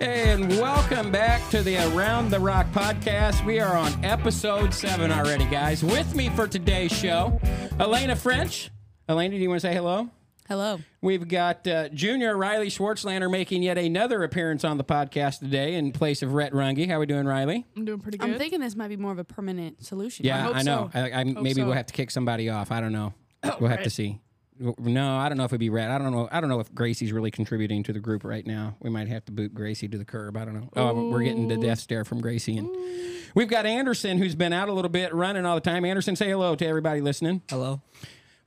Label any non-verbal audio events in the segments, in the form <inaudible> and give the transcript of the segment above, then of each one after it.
And welcome back to the Around the Rock podcast. We are on episode seven already, guys. With me for today's show, Elena French. Elena, do you want to say hello? Hello. We've got uh, Junior Riley Schwartzlander making yet another appearance on the podcast today in place of Rhett Runge. How are we doing, Riley? I'm doing pretty good. I'm thinking this might be more of a permanent solution. Yeah, hope I, know. so. I, I, maybe so. we'll have to kick somebody off. I don't know. <coughs> We'll have to see. No, I don't know if it'd be Rhett. I don't know. I don't know if Gracie's really contributing to the group right now. We might have to boot Gracie to the curb. I don't know. Oh, we're getting the death stare from Gracie, and we've got Anderson who's been out a little bit, running all the time. Anderson, say hello to everybody listening. Hello.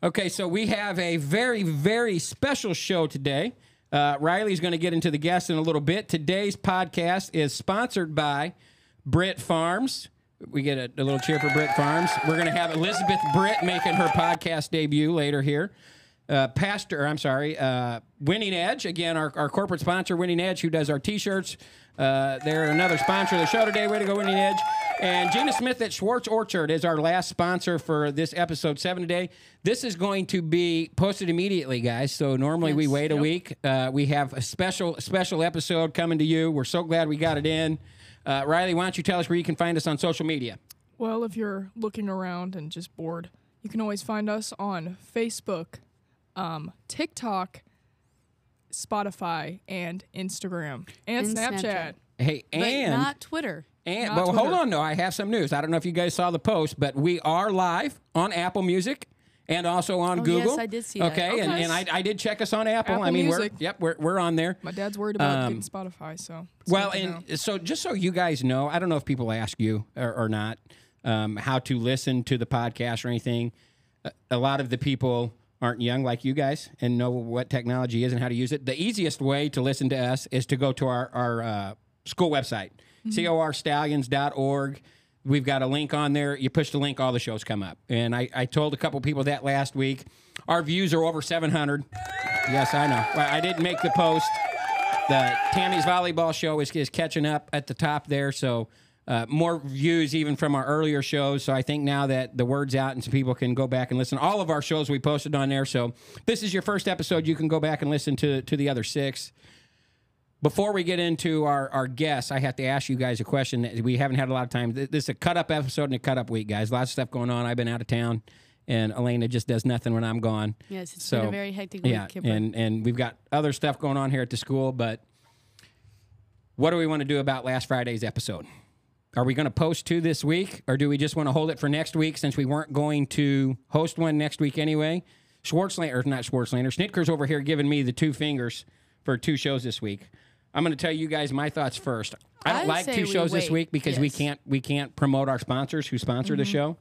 Okay, so we have a very, very special show today. Uh, Riley's going to get into the guests in a little bit. Today's podcast is sponsored by Britt Farms. We get a, a little cheer for Britt Farms. We're going to have Elizabeth Britt making her podcast debut later here. Uh, Pastor, I'm sorry, uh, Winning Edge, again, our, our corporate sponsor, Winning Edge, who does our t shirts. Uh, they're another sponsor of the show today. Way to go, Winning Edge. And Gina Smith at Schwartz Orchard is our last sponsor for this episode seven today. This is going to be posted immediately, guys. So normally we Yes. wait a week. Uh, we have a special special episode coming to you. We're so glad we got it in. Uh, Riley, why don't you tell us where you can find us on social media? well, if you're looking around and just bored, you can always find us on Facebook, um, TikTok, Spotify, and Instagram, and, And Snapchat. Snapchat. Hey, But and not Twitter. And Not well, hold on, no, I have some news. I don't know if you guys saw the post, but we are live on Apple Music and also on Oh, Google. yes, I did see that. Okay, and, and I, I did check us on Apple. Apple I mean, Music. we're yep, we're we're on there. My dad's worried about Um, getting Spotify, so. Well, to know. and so just so you guys know, I don't know if people ask you or, or not um, how to listen to the podcast or anything. A, a lot of the people aren't young like you guys and know what technology is and how to use it. The easiest way to listen to us is to go to our our uh, school website, corstallions.org. We've got a link on there. You push the link, all the shows come up. And I, I told a couple people that last week. Our views are over 700. Yes, I know. Well, I didn't make the post the Tammy's volleyball show is, is catching up at the top there. So uh, more views even from our earlier shows. So I think now that the word's out and some people can go back and listen. All of our shows we posted on there. So this is your first episode. You can go back and listen to to the other six. Before we get into our, our guests, I have to ask you guys a question that we haven't had a lot of time. This is a cut up episode and a cut up week, guys. Lots of stuff going on. I've been out of town, and Elena just does nothing when I'm gone. Yes, it's So, been a very hectic week, Yeah, Kipper. and and we've got other stuff going on here at the school, but what do we want to do about last Friday's episode? Are we going to post two this week, or do we just want to hold it for next week since we weren't going to host one next week anyway? Schwartzlander, not Schwartzlander, Snitker's over here giving me the two fingers for two shows this week. I'm going to tell you guys my thoughts first. I don't I'd like say two we shows this wait. week because we Yes. can't we can't promote our sponsors who sponsor the show,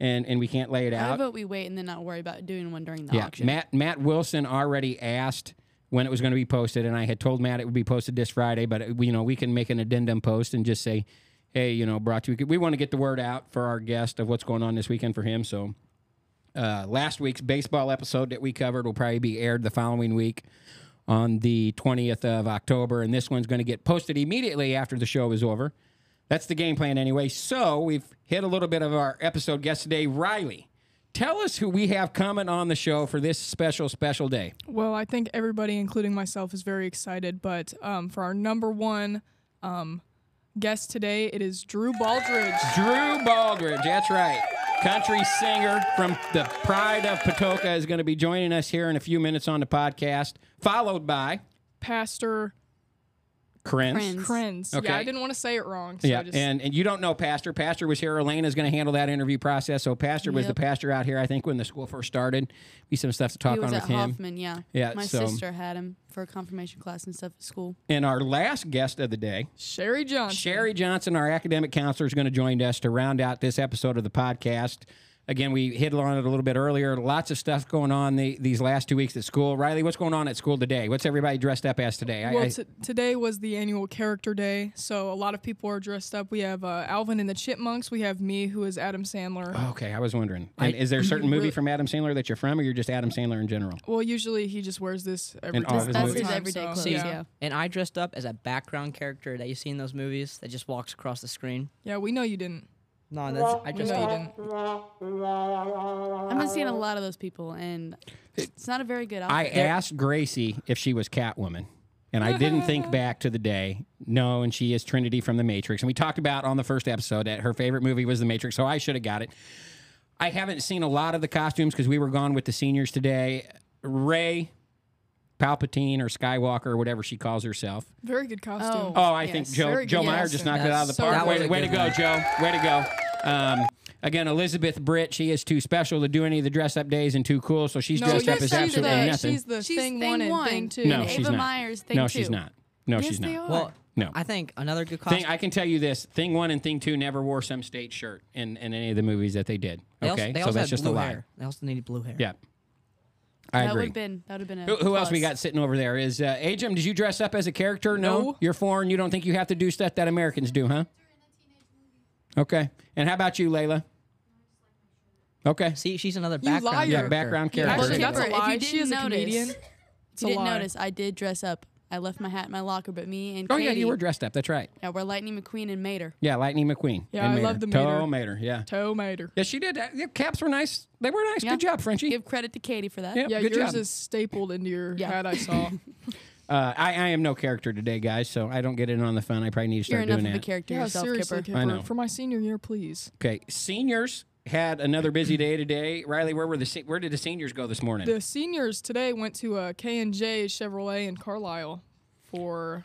and and we can't lay it I out. vote we wait and then not worry about doing one during the Yeah, auction. Matt Matt Wilson already asked when it was going to be posted, and I had told Matt it would be posted this Friday. But uh, we, you know, we can make an addendum post and just say, "Hey, you know, brought to you." We want to get the word out for our guest of what's going on this weekend for him. So, uh, last week's baseball episode that we covered will probably be aired the following week on the 20th of October, and this one's going to get posted immediately after the show is over. That's the game plan anyway. So we've hit a little bit of our episode guest today, Riley. Tell us who we have coming on the show for this special, special day. Well, I think everybody, including myself, is very excited. But um, for our number one um, guest today, it is Drew Baldridge. Drew Baldridge, that's right. Country singer from the Pride of Patoka is going to be joining us here in a few minutes on the podcast, followed by Pastor Krenz. Krenz. Krenz. Okay. Yeah, I didn't want to say it wrong. So Yeah, I just, and, and you don't know Pastor. Pastor was here. Elena's going to handle that interview process. So Pastor was the pastor out here, I think, when the school first started. Be some stuff to talk he was on at with him. Hoffman, yeah. Yeah, My so- sister had him for a confirmation class and stuff at school. And our last guest of the day, Sherri Johnson. Sherri Johnson, our academic counselor, is going to join us to round out this episode of the podcast. Again, we hit on it a little bit earlier. Lots of stuff going on the, these last two weeks at school. Riley, what's going on at school today? What's everybody dressed up as today? Well, I- t- today was the annual character day, so a lot of people are dressed up. We have uh, Alvin and the Chipmunks. We have me, who is Adam Sandler. okay, I was wondering. And is there a certain <laughs> movie from Adam Sandler that you're from, or you're just Adam Sandler in general? Well, usually he just wears this every In all That's his everyday so, clothes, yeah. yeah. And I dressed up as a background character that you see in those movies that just walks across the screen. Yeah, we know you didn't. No, that's I just No, you didn't. I've been seeing a lot of those people, and it's not a very good I outfit. asked Gracie if she was Catwoman, and I didn't think <laughs> back to the day. No, and she is Trinity from The Matrix. And we talked about on the first episode that her favorite movie was The Matrix, so I should have got it. I haven't seen a lot of the costumes because we were gone with the seniors today. Ray, Palpatine, or Skywalker, or whatever she calls herself. Very good costume. Oh, I Yes. think Joe Very Joe good Meyer just costume. knocked it out of the So park. Way, That way to go, one. Joe. Way to go. Um, again, Elizabeth Britt, she is too special to do any of the dress up days and too cool, so she's no, dressed yes, up as she's absolutely the, nothing. She's the She's thing, thing one and one. thing two. no, and she's Ava not. Myers, thing no, she's not. No, Yes, she's they not. are. Well, No. I think another good costume. Thing, I can tell you this: Thing one and Thing two never wore some state shirt in, in any of the movies that they did. they Okay, also, they so that's just a lie. hair. They also needed blue hair. Yeah, I that would agree. have been that would have been a Who, who else we got sitting over there? Is uh, Ajum? Did you dress up as a character? No? No. you're foreign. You don't think you have to do stuff that Americans do, huh? Okay. And how about you, Layla? Okay. See, she's another background. You background. liar. Yeah, character. background character. Actually, that's a Kipper, if lie. you She is a didn't comedian. notice- It's If a you didn't lie. notice, I did dress up. I left my hat in my locker, but me and Oh Katie, yeah, you were dressed up. That's right. yeah, we're Lightning McQueen and Mater. Yeah, Lightning McQueen. Yeah, and I Mater. love the Tow Mater. Mater. Yeah. Tow Mater. Yeah, she did. Uh, yeah, caps were nice. They were nice. Yeah. Good job, Frenchie. Give credit to Katie for that. Yep, Yeah, good yours job. is stapled into your Yeah. hat. I saw. <laughs> Uh, I, I am no character today, guys, so I don't get in on the fun. I probably need to You're start enough doing of a character yeah, yourself, seriously, Kipper. Kipper. I know. For my senior year, please. Okay, seniors had another busy day today. Riley, where were the se- where did the seniors go this morning? The seniors today went to uh, K and J Chevrolet in Carlyle for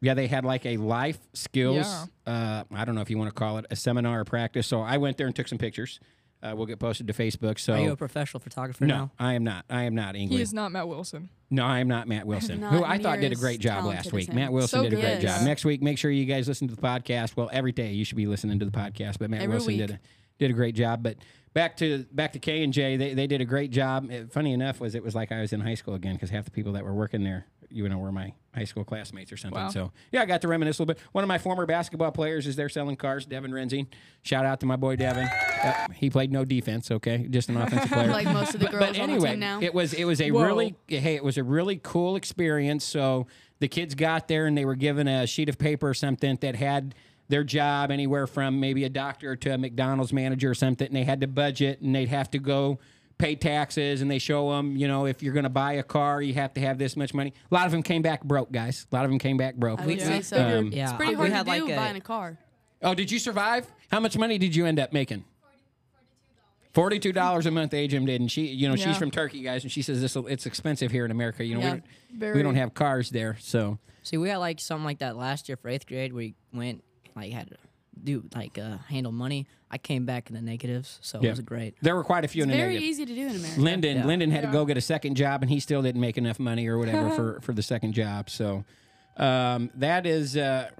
Yeah, they had like a life skills. Uh, I don't know if you want to call it a seminar or practice. So I went there and took some pictures. Uh, we'll get posted to Facebook. So Are you a professional photographer no, now? I am not. I am not he is not Matt Wilson. No, I am not Matt Wilson, <laughs> Not who I thought did a great job last week. Matt Wilson So did a great good. job. Next week, make sure you guys listen to the podcast. Well, every day you should be listening to the podcast. But Matt Every Wilson week. did a, did a great job. But back to back to K and J, they they did a great job. Uh, funny enough, was it was like I was in high school again because half the people that were working there, you know, were my high school classmates or something. Wow. So yeah, I got to reminisce a little bit. One of my former basketball players is there selling cars. Devin Renzing. Shout out to my boy Devin. Yep, he played no defense. Okay, just an <laughs> offensive player Like most of the but, girls but the anyway, now. it was it was a Whoa. really hey it was a really cool experience. So the kids got there and they were given a sheet of paper or something that had their job anywhere from maybe a doctor to a McDonald's manager or something. And they had to budget and they'd have to go pay taxes and they show them you know if you're going to buy a car you have to have this much money. A lot of them came back broke, guys. A lot of them came back broke. I would Yeah. say so. Um, Yeah, it's pretty we hard had to do like a- buying a car. Oh, did you survive? How much money did you end up making? Forty-two dollars a month. Ajim did, and she, you know, she's from Turkey, guys, and she says this it's expensive here in America. You know, Yeah. we, don't, we don't have cars there, so See, we had like something like that last year for eighth grade. We went like had to do like uh, handle money. I came back in the negatives, so Yeah. it was great. there were quite a few It's in the very negative. easy to do in America. Lyndon, Yeah. Lyndon had to go get a second job, and he still didn't make enough money or whatever <laughs> for for the second job. So um, that is. Uh,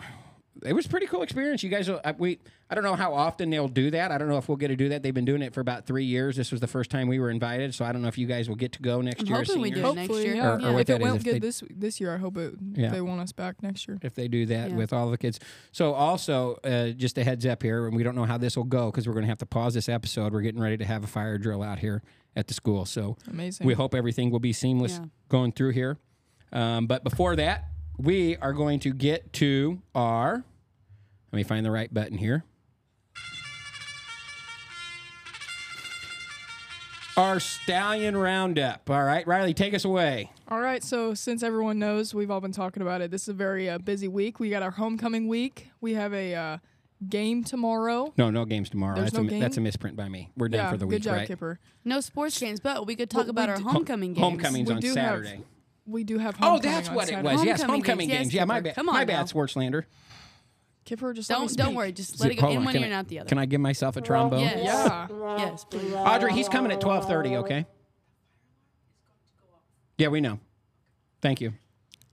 it was a pretty cool experience. You guys, will- uh, we I don't know how often they'll do that. I don't know if we'll get to do that. They've been doing it for about three years. This was the first time we were invited, so I don't know if you guys will get to go next I'm year. as hoping we do seniors. it next Hopefully, year. yeah. Or- or what if that it is, went if good they- this this year, I hope it Yeah. they want us back next year. if they do that Yeah. with all the kids. So also, uh, just a heads up here, and we don't know how this will go because we're going to have to pause this episode. We're getting ready to have a fire drill out here at the school, so Amazing. we hope everything will be seamless Yeah. going through here. Um, but before that, we are going to get to our. Let me find the right button here. Our stallion roundup. All right, Riley, take us away. All right, so since everyone knows, we've all been talking about it. This is a very uh, busy week. We got our homecoming week. We have a uh, game tomorrow. No, no games tomorrow. There's that's no a game? that's a misprint by me. We're done yeah, for the week, good job, right? Kipper. No sports games, but we could talk Well, about our do- homecoming games. Homecoming's We on do have Saturday. We do have Oh, homecoming that's on what it Saturday. was. Yes, Homecoming homecoming games. games. Yes, Yeah, my Kipper. bad. Come on, my on bad, now. Sportslander. Kipper, just let me Don't don't speak. worry. Just let it go Hold in on, one can ear I- and out the other. Can I give myself a trombone? Yes. Yeah. Yes, please. Audrey, he's coming at twelve thirty. Okay. Yeah, we know. Thank you.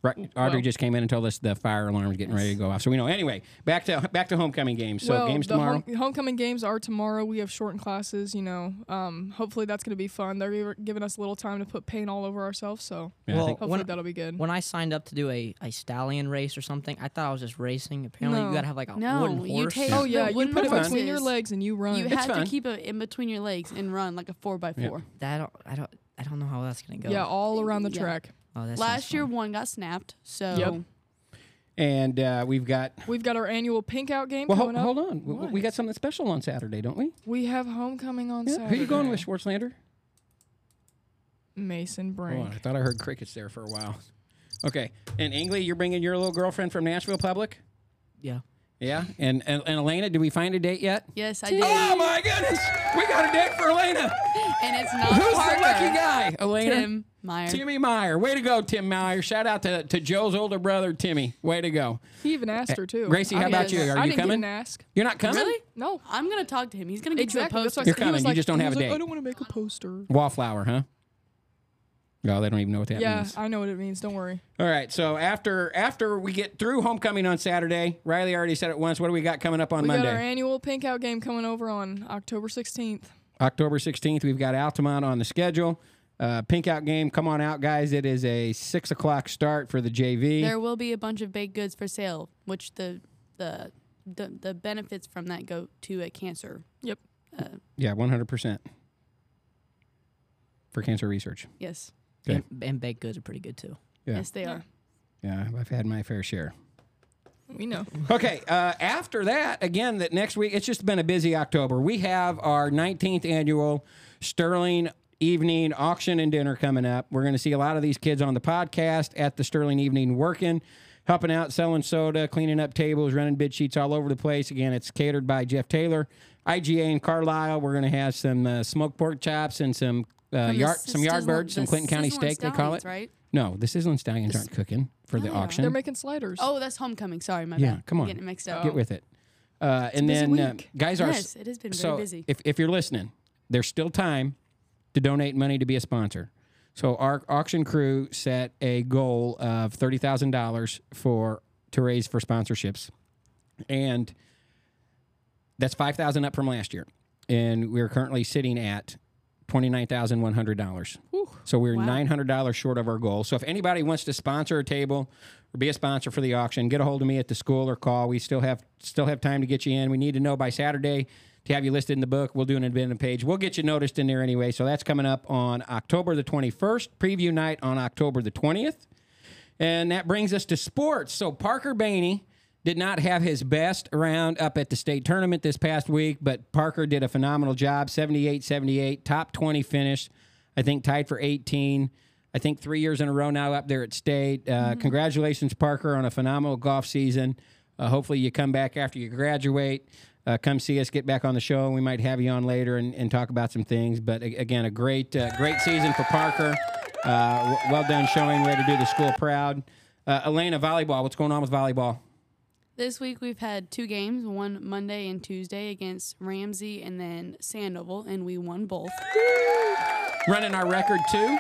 Right, Audrey Well- just came in and told us the fire alarm is getting ready to go off, so we know. Anyway, back to back to homecoming games. So well, games the tomorrow. home- homecoming games are tomorrow. We have shortened classes. You know, um, hopefully that's going to be fun. They're giving us a little time to put paint all over ourselves, so Yeah, well, hopefully when, that'll be good. when I signed up to do a, a stallion race or something, I thought I was just racing. Apparently, No. you gotta have like a No, wooden you horse. take- oh yeah, you put it horses. between your legs and you run. You It's have fun. to keep it in between your legs and run like a four by Yeah. four. that I don't, I don't, I don't know how that's gonna go. yeah, all around the Yeah. track. Oh, that sounds Last year fun. one got snapped, so Yep. And uh, we've got. We've got our annual Pink Out game Well, coming hold, up. hold on. We- We got something special on Saturday, don't we? We have homecoming on Yeah. Saturday. Who are you going with, Schwartzlander? Mason Hold Brink. on, I thought I heard crickets there for a while. Okay. And Ingley, you're bringing your little girlfriend from Nashville Public? Yeah. Yeah. And, and, and Elena, did we find a date yet? Yes, I did. Oh, my goodness. We got a date for Elena. And it's not Who's Parker. the lucky guy? Elena? Tim Meyer. Timmy Meyer. Way to go, Tim Meyer. Shout out to, to Joe's older brother, Timmy. Way to go. He even asked her too. Gracie, how didn't about you? get- Are I you didn't coming? Get ask. You're not coming? Really? No. I'm gonna talk to him. He's gonna get Exactly. you a poster. You're coming, was you just don't have was a like, date. I don't want to make a poster. Wallflower, huh? No, they don't even know what that Yeah, means. Yeah, I know what it means. Don't worry. All right, so after after we get through homecoming on Saturday, Riley already said it once. What do we got coming up on We Monday? got our annual Pink Out game coming over on October 16th. October 16th, we've got Altamont on the schedule. Uh, pink out game, come on out, guys. It is a six o'clock start for the JV. There will be a bunch of baked goods for sale, which the the the, the benefits from that go to a cancer. Yep. yeah, 100% for cancer research. Yes, Okay. And, and baked goods are pretty good too. Yeah. yes, they are. Yeah, I've had my fair share. We know. Okay, uh, after that, again, that next week, it's just been a busy October. We have our 19th annual Sterling Evening Auction and Dinner coming up. We're going to see a lot of these kids on the podcast at the Sterling Evening working, helping out, selling soda, cleaning up tables, running bid sheets all over the place. Again, it's catered by Jeff Taylor, IGA in Carlyle. We're going to have some uh, smoked pork chops and some uh, From yard, s- some sizzling- yardbirds, some Clinton County steak, they call it. stallions, Right? No, the sizzling stallions aren't cooking for the Oh, they auction. They're making sliders. Oh, that's homecoming. Sorry, my Yeah, bad. come on. getting it mixed up. Get with it. Uh, and busy then, uh, guys, are Yes, it has been very so busy. If, if you're listening, there's still time to donate money to be a sponsor. So our auction crew set a goal of thirty thousand dollars for to raise for sponsorships, and that's five thousand up from last year, and we're currently sitting at twenty nine thousand one hundred dollars. So we're Wow. nine hundred dollars short of our goal. So if anybody wants to sponsor a table or be a sponsor for the auction, get a hold of me at the school or call. We still have still have time to get you in. We need to know by Saturday to have you listed in the book. We'll do an event page. We'll get you noticed in there anyway. So that's coming up on October the twenty first. Preview night on October the twentieth. And that brings us to sports. So Parker Bainey did not have his best round up at the state tournament this past week, but Parker did a phenomenal job 78 78, top 20 finish. I think tied for 18. I think three years in a row now up there at state. Uh, Congratulations, Parker, on a phenomenal golf season. Uh, hopefully, you come back after you graduate. Uh, come see us, get back on the show. We might have you on later and, and talk about some things. But again, a great, uh, great season for Parker. Uh, w- well done showing way to do the school proud. Uh, Elena, volleyball. What's going on with volleyball? This week we've had two games, one Monday and Tuesday against Ramsey and then Sandoval, and we won both. Running our record too,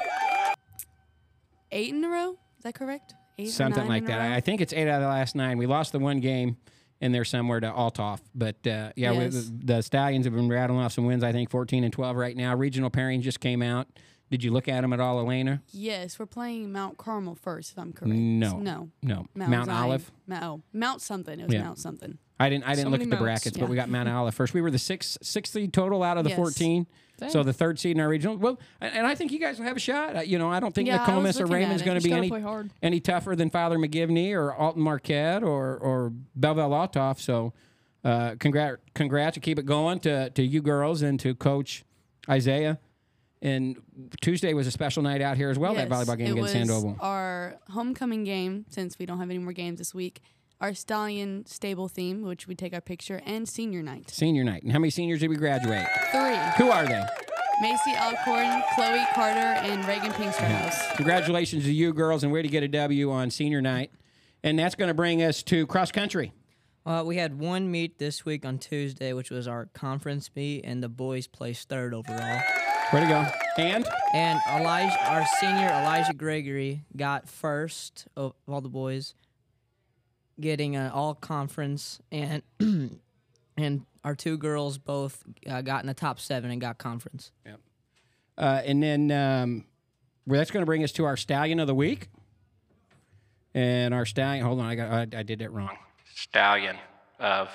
Eight in a row? Is that correct? Eight something like that. I think it's eight out of the last nine. We lost the one game in there somewhere to Althoff, but uh, yeah, we- the, the Stallions have been rattling off some wins. I think fourteen and twelve right now. Regional pairing just came out. Did you look at them at all, Elena? Yes, we're playing Mount Carmel first, if I'm correct. No. No. No, Mount, Mount Zion. Olive. Mount, oh, Mount something. It was Yeah. Mount something. I didn't. I didn't So look at the mounts. brackets, but we got Mount Olive first. We were the sixth sixth seed total out of the Yes. fourteen. So the third seed in our regional. Well, and and I think you guys will have a shot. Uh, You know, I don't think Yeah, I Nokomis or looking at Raymond's going to be any hard. any tougher than Father McGivney or Alton Marquette or or Belleville Althoff. So, uh, congrats, congrats, to keep it going to to you girls and to Coach Isaiah. And Tuesday was a special night out here as well. that volleyball game it against was Sandoval. Our homecoming game, since we don't have any more games this week. Our stallion stable theme, which we take our picture, and senior night. Senior night. And how many seniors did we graduate? Three. Who are they? Macy Alcorn, Chloe Carter, and Reagan Pinksterhouse. Congratulations to you girls and way to get a W on senior night. And that's going to bring us to cross country. Uh, we had one meet this week on Tuesday, which was our conference meet, and the boys placed third overall. Way to go. And And Elijah, our senior Elijah Gregory, got first of all the boys, getting an all conference, and <clears throat> and our two girls both uh, got in the top seven and got conference. uh, and then um, well, that's going to bring us to our stallion of the week. And our stallion, hold on, I got I, I did it wrong. Stallion of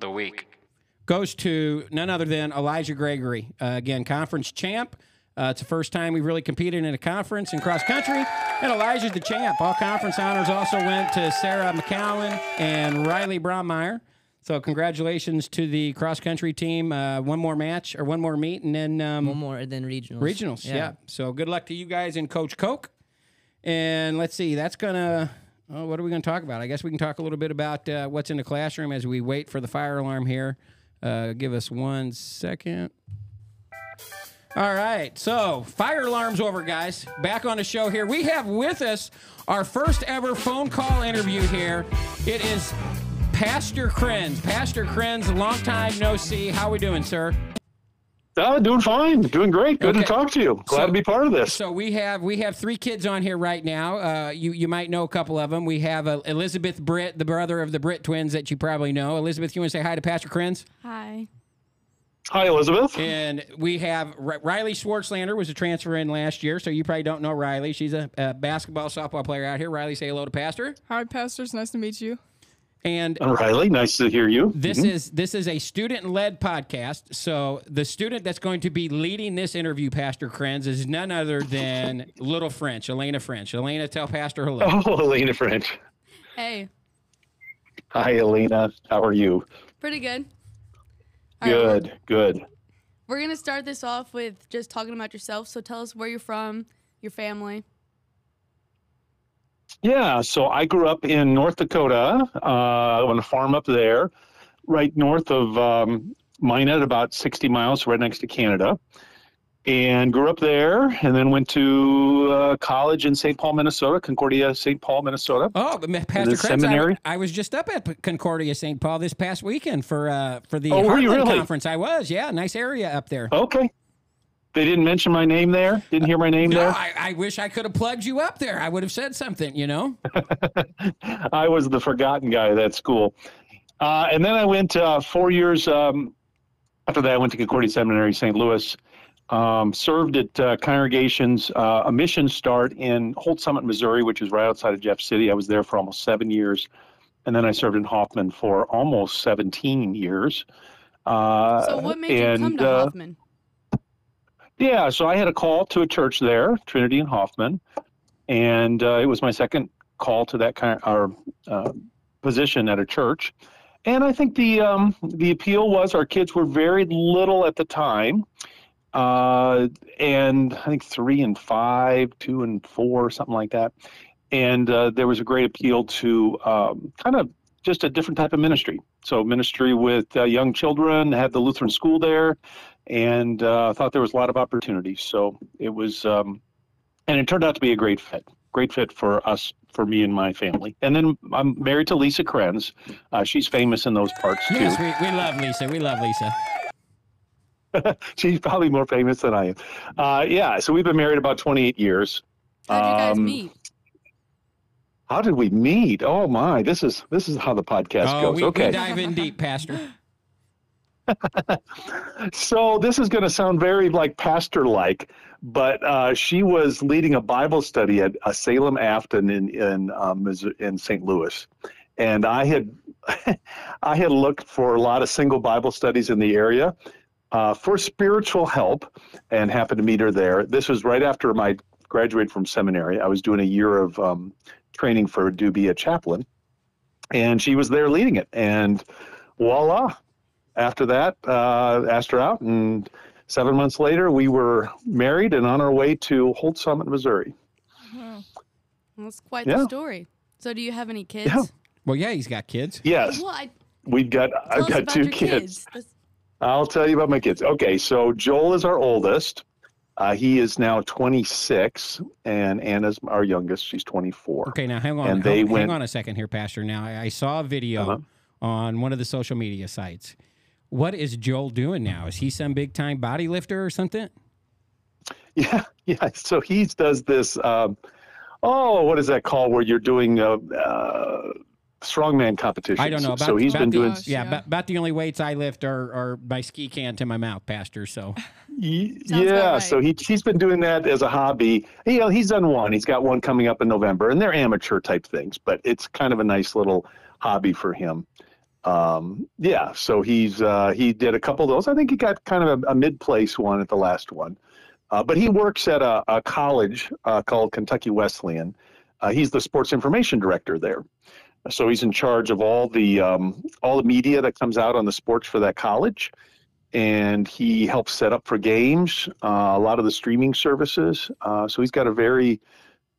the week goes to none other than Elijah Gregory. Uh, again, conference champ. Uh, it's the first time we've really competed in a conference in cross country. And Elijah's the champ. All conference honors also went to Sarah McCowan and Riley Brommeyer. So congratulations to the cross country team. Uh, one more match or one more meet, and then um, One more than regionals. regionals. Yeah. So good luck to you guys and Coach Coke. And let's see. That's gonna. Oh, what are we to talk about? I guess we can talk a little bit about uh, what's in the classroom as we wait for the fire alarm here. Uh, give us one second. All right, so fire alarm's over, guys. Back on the show here. We have with us our first ever phone call interview here. It is Pastor Krenz. Pastor Krenz, long time no see. How we doing, sir? Uh, doing fine, doing great. Good Okay. to talk to you. Glad So- to be part of this. So we have we have three kids on here right now. Uh, you you might know a couple of them. We have uh, Elizabeth Britt, the brother of the Britt twins that you probably know. Elizabeth, you want to say hi to Pastor Krenz? Hi. Hi, Elizabeth. And we have R- Riley Schwartzlander was a transfer in last year, so you probably don't know Riley. She's a, a basketball softball player out here. Riley, say hello to Pastor. Hi, Pastor. It's Nice to meet you. And Uh, Riley, nice to hear you. This Mhm. is this is a student led podcast. So the student that's going to be leading this interview, Pastor Krenz, is none other than Little French, Elena French. Elena, tell Pastor hello. Oh, <laughs> Elena French. Hey. Hi, Elena. How are you? Pretty good. All right, we're- Good, good. We're gonna start this off with just talking about yourself. So tell us where you're from, your family. Yeah, so I grew up in North Dakota uh, on a farm up there, right north of um, Minot, about 60 miles, right next to Canada. And grew up there, and then went to uh, college in St. Paul, Minnesota, Concordia, St. Paul, Minnesota. Oh, Pastor the Krenz, I, seminary? I was just up at Concordia St. Paul this past weekend for uh, for the Oh, were you Heartland really? conference. I was, yeah, nice area up there. Okay. They didn't mention my name there. Didn't hear my name No, there. I, I wish I could have plugged you up there. I would have said something, you know. <laughs> I was the forgotten guy at that school. Uh, and then I went uh, four years um, after that. I went to Concordia Seminary, St. Louis. Um, served at uh, congregations, uh, a mission start in Holts Summit, Missouri, which is right outside of Jeff City. I was there for almost seven years, and then I served in Hoffman for almost 17 years. Uh, So what made you and, come to uh, Hoffman? Yeah, so I had a call to a church there, Trinity in Hoffman, and uh, it was my second call to that kind of or, uh, position at a church. And I think the um, the appeal was our kids were very little at the time, uh, and I think three and five, two and four, something like that. And uh, there was a great appeal to um, kind of just a different type of ministry. So ministry with uh, young children, had the Lutheran school there, and uh, I thought there was a lot of opportunities. So it was, um, and it turned out to be a great fit. Great fit for us, for me and my family. And then I'm married to Lisa Krenz. Uh, she's famous in those parts too. Yes, we, we love Lisa. We love Lisa. <laughs> she's probably more famous than I am. Uh, yeah, so we've been married about 28 years. How'd you guys um, meet? How did we meet? Oh my, this is this is how the podcast oh, goes. we, okay. we dive in deep, Pastor. <laughs> So this is going to sound very like pastor-like, but uh, she was leading a Bible study at uh, Salem Affton in in um, in St. Louis, and I had <laughs> I had looked for a lot of single Bible studies in the area uh, for spiritual help, and happened to meet her there. This was right after my graduated from seminary. I was doing a year of um, training for to be a chaplain, and she was there leading it, and voila after that, uh, asked her out, and seven months later, we were married and on our way to Holts Summit, Missouri. Wow. That's quite yeah. the story. So do you have any kids? Yeah. Well, yeah, he's got kids. Yes, Well, I, we've got. tell I've us got about two your kids. That's- I'll tell you about my kids. Okay, so Joel is our oldest. Uh, he is now 26, and Anna's our youngest. She's 24. Okay, now hang on. And they hang, went- hang on a second here, Pastor. Now, I, I saw a video Uh-huh. on one of the social media sites. What is Joel doing now? Is he some big time body lifter or something? <laughs> Yeah, yeah. So he does this. Um, oh, what is that called? Where you're doing uh, uh, strongman competition? I don't know about, So he's about been the, doing. Yeah, yeah. About, about the only weights I lift are, are my ski can to my mouth, Pastor. So <laughs> Ye- Sounds about yeah, right. so he he's been doing that as a hobby. You know, he's done one. He's got one coming up in November, and they're amateur type things, but it's kind of a nice little hobby for him. Um, yeah, so he's uh, he did a couple of those. I think he got kind of a, a mid place one at the last one, Uh, but he works at a, a college uh, called Kentucky Wesleyan. Uh, he's the sports information director there. So he's in charge of all the um, all the media that comes out on the sports for that college, and he helps set up for games, uh, a lot of the streaming services. Uh, so he's got a very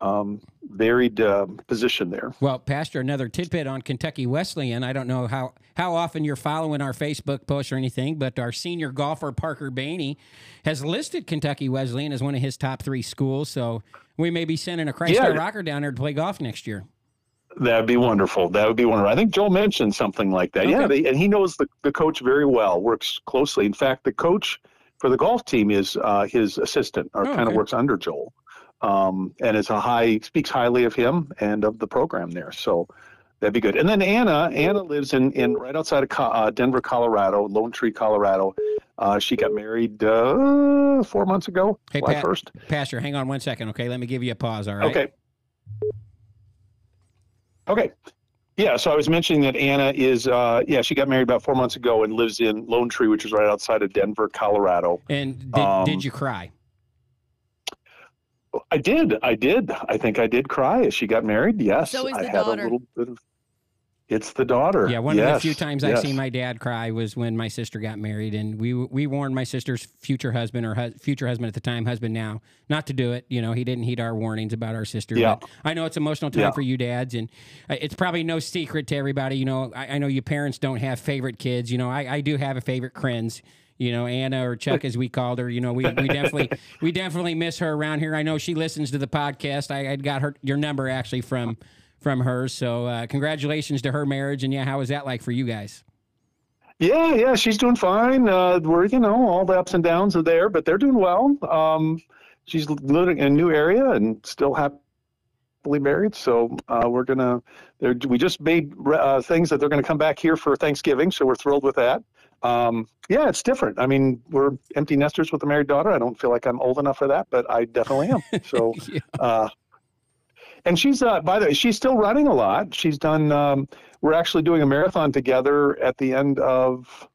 um, varied uh, position there. Well, Pastor, another tidbit on Kentucky Wesleyan. I don't know how, how often you're following our Facebook post or anything, but our senior golfer, Parker Bainey, has listed Kentucky Wesleyan as one of his top three schools. So we may be sending a Christ Yeah. Rocker down there to play golf next year. That'd be wonderful. That would be wonderful. I think Joel mentioned something like that. Yeah, they, and he knows the, the coach very well, works closely. In fact, the coach for the golf team is uh, his assistant, or Oh, kind of works under Joel, um, and is a high speaks highly of him and of the program there. So that'd be good. And then Anna, Anna lives in in right outside of Co- uh, Denver, Colorado, Lone Tree, Colorado. Uh, she got married uh, four months ago, Hey, July Pat. first. Pastor, hang on one second, okay? Let me give you a pause, all right? Okay. Okay. Yeah, so I was mentioning that Anna is, uh, yeah, she got married about four months ago and lives in Lone Tree, which is right outside of Denver, Colorado. And did, Um, did you cry? I did, I did. I think I did cry as she got married. Yes, So is I the had daughter. a little bit of. It's the daughter. Yeah, one of the few times yes. I've seen my dad cry was when my sister got married, and we we warned my sister's future husband or hu- future husband at the time, husband now, not to do it. You know, he didn't heed our warnings about our sister. Yeah. But I know it's emotional time Yeah. for you dads, and uh, it's probably no secret to everybody. You know, I, I know you parents don't have favorite kids. You know, I, I do have a favorite Krenz. You know, Anna or Chuck, as we called her. You know, we, we definitely <laughs> we definitely miss her around here. I know she listens to the podcast. I, I got her your number actually from from her. So uh, congratulations to her marriage. And yeah, how was that like for you guys? Yeah, yeah, she's doing fine. Uh, we're, you know, all the ups and downs are there, but they're doing well. Um, she's living in a new area and still happily married. So uh, we're gonna. We just made uh, things that they're gonna come back here for Thanksgiving. So we're thrilled with that. Um, yeah, it's different. I mean, we're empty nesters with a married daughter. I don't feel like I'm old enough for that, but I definitely am. <laughs> So. Yeah. Uh, and she's uh, by the way, she's still running a lot. She's done. Um, we're actually doing a marathon together at the end of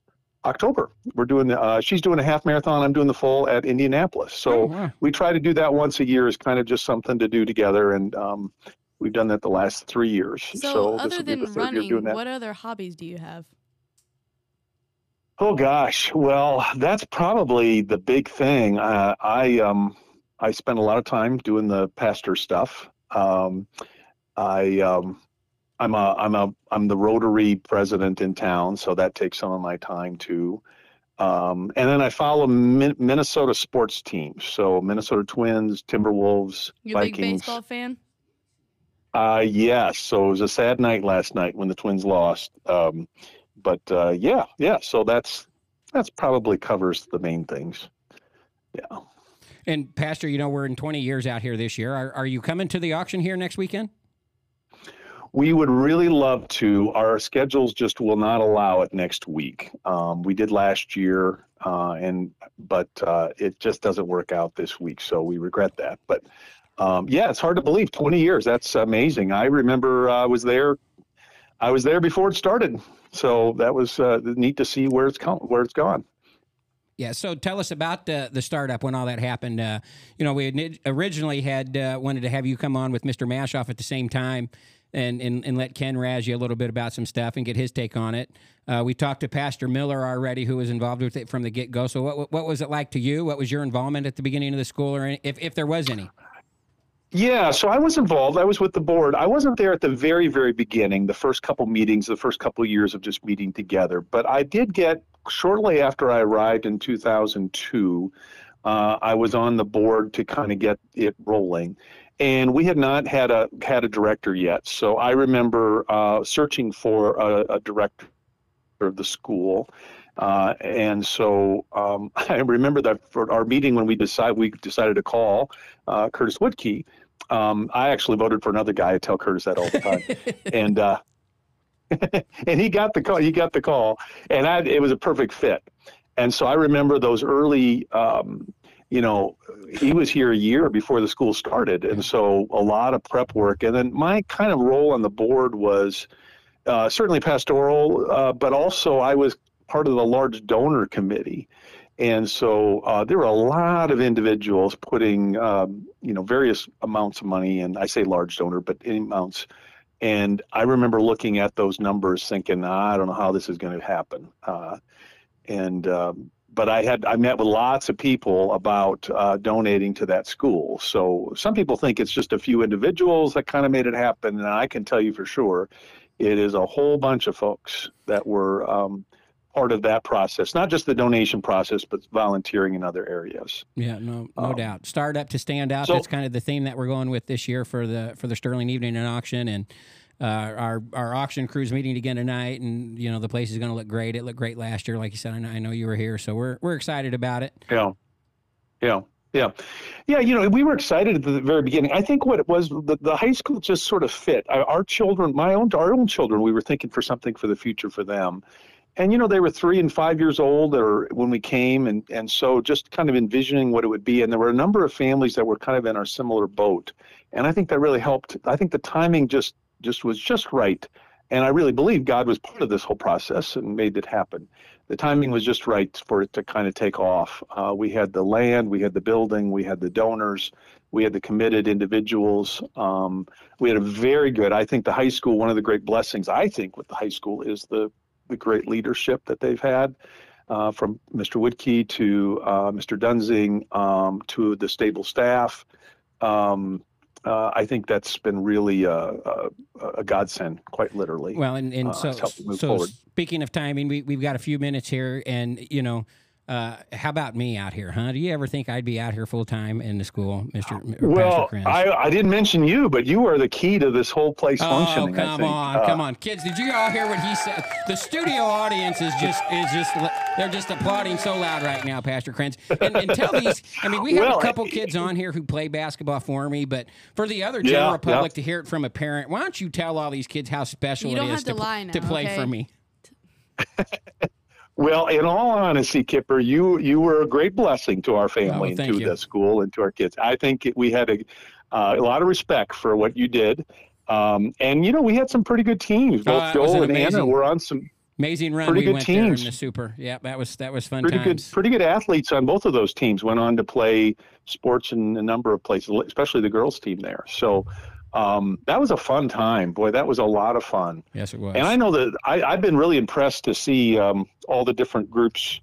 October. We're doing. The uh, she's doing a half marathon. I'm doing the full at Indianapolis. So Oh, wow. we try to do that once a year. Is kind of just something to do together, and um, we've done that the last three years. So, So, this other will be than the third year running, doing that. what other hobbies do you have? Oh gosh, well, that's probably the big thing. Uh, I um, I spend a lot of time doing the pastor stuff. Um, I um, I'm a I'm a I'm the Rotary president in town, so that takes some of my time too. Um, and then I follow Min- Minnesota sports teams, so Minnesota Twins, Timberwolves, You're a big Vikings. baseball fan? Uh, yes. So it was a sad night last night when the Twins lost. Um, but uh, yeah, yeah. So that's that's probably covers the main things. Yeah. And Pastor, you know we're in 20 years out here this year. Are, are you coming to the auction here next weekend? We would really love to. Our schedules just will not allow it next week. Um, we did last year, uh, and but uh, it just doesn't work out this week. So we regret that. But um, yeah, it's hard to believe. Twenty years. That's amazing. I remember uh, I was there. I was there before it started. So that was uh, neat to see where it's come, where it's gone. Yeah. So tell us about the the startup when all that happened. Uh, you know, we originally had uh, wanted to have you come on with Mr. Mashoff at the same time. And, and, and let Ken razz you a little bit about some stuff and get his take on it. Uh, we talked to Pastor Miller already, who was involved with it from the get go. So, what, what was it like to you? What was your involvement at the beginning of the school, or if, if there was any? Yeah, so I was involved. I was with the board. I wasn't there at the very, very beginning, the first couple meetings, the first couple years of just meeting together. But I did get shortly after I arrived in 2002. Uh, I was on the board to kind of get it rolling, and we had not had a had a director yet. So I remember uh, searching for a, a director of the school. Uh, and so um, <laughs> I remember that for our meeting when we decided we decided to call uh, Curtis Woodkey. Um, I actually voted for another guy. I tell Curtis that all the time, <laughs> and uh, <laughs> and he got the call. He got the call, and I, it was a perfect fit. And so I remember those early. Um, you know, he was here a year before the school started, and so a lot of prep work. And then my kind of role on the board was uh, certainly pastoral, uh, but also I was part of the large donor committee. And so uh, there were a lot of individuals putting, um, you know, various amounts of money, and I say large donor, but any amounts. And I remember looking at those numbers, thinking, I don't know how this is going to happen. Uh, and um, but I had I met with lots of people about uh, donating to that school. So some people think it's just a few individuals that kind of made it happen, and I can tell you for sure, it is a whole bunch of folks that were um, part of that process. Not just the donation process, but volunteering in other areas. Yeah, no, no Um, doubt. Start up to stand out. so- That's kind of the theme that we're going with this year for the for the Sterling Evening and Auction, and uh, our our auction crew's meeting again tonight, and you know the place is going to look great. It looked great last year, like you said. I know, I know you were here, so we're we're excited about it. Yeah, yeah, yeah, yeah. You know, we were excited at the very beginning. I think what it was, the, the high school just sort of fit. Our our children, my own, our own children, we were thinking for something for the future for them. And you know, they were three and five years old, or when we came, and and so just kind of envisioning what it would be. And there were a number of families that were kind of in our similar boat, and I think that really helped. I think the timing just just was just right. And I really believe God was part of this whole process and made it happen the timing was just right for it to kind of take off. Uh, we had the land, we had the building, we had the donors, we had the committed individuals. Um, we had a very good. I think the high school. One of the great blessings I think with the high school is the the great leadership that they've had. Uh, from Mr. Woodkey to uh, Mr. Dunzing um, to the stable staff, um, uh, I think that's been really a, a, a godsend, quite literally. Well, and, and Uh, so it's helping move so forward. speaking of timing, we we've got a few minutes here, and you know. Uh, how about me out here, huh? Do you ever think I'd be out here full time in the school, Mister Well, Pastor I, I didn't mention you, but you are the key to this whole place Oh, functioning. I come think. on, Uh, come on, kids! Did you all hear what he said? The studio audience is just is just they're just applauding so loud right now, Pastor Krenz. And, and tell these, I mean, we have Well, a couple kids on here who play basketball for me, but for the other general Yeah, public yeah. to hear it from a parent, why don't you tell all these kids how special You it don't is have to pl- lie to play okay? for me? <laughs> Well, in all honesty, Kipper, you you were a great blessing to our Oh, family and to you. the school and to our kids. I think we had a uh, a lot of respect for what you did. Um, and you know, we had some pretty good teams. Oh, Both was Joel an and Anna were on some Amazing run Pretty we good went there in teams. the Super. Yeah, that was that was fun pretty times. good pretty good athletes on both of those teams. Went on to play sports in a number of places, especially the girls team there. So um, that was a fun time. Boy, that was a lot of fun. yes, it was. And I know that I, I've been really impressed to see um, all the different groups'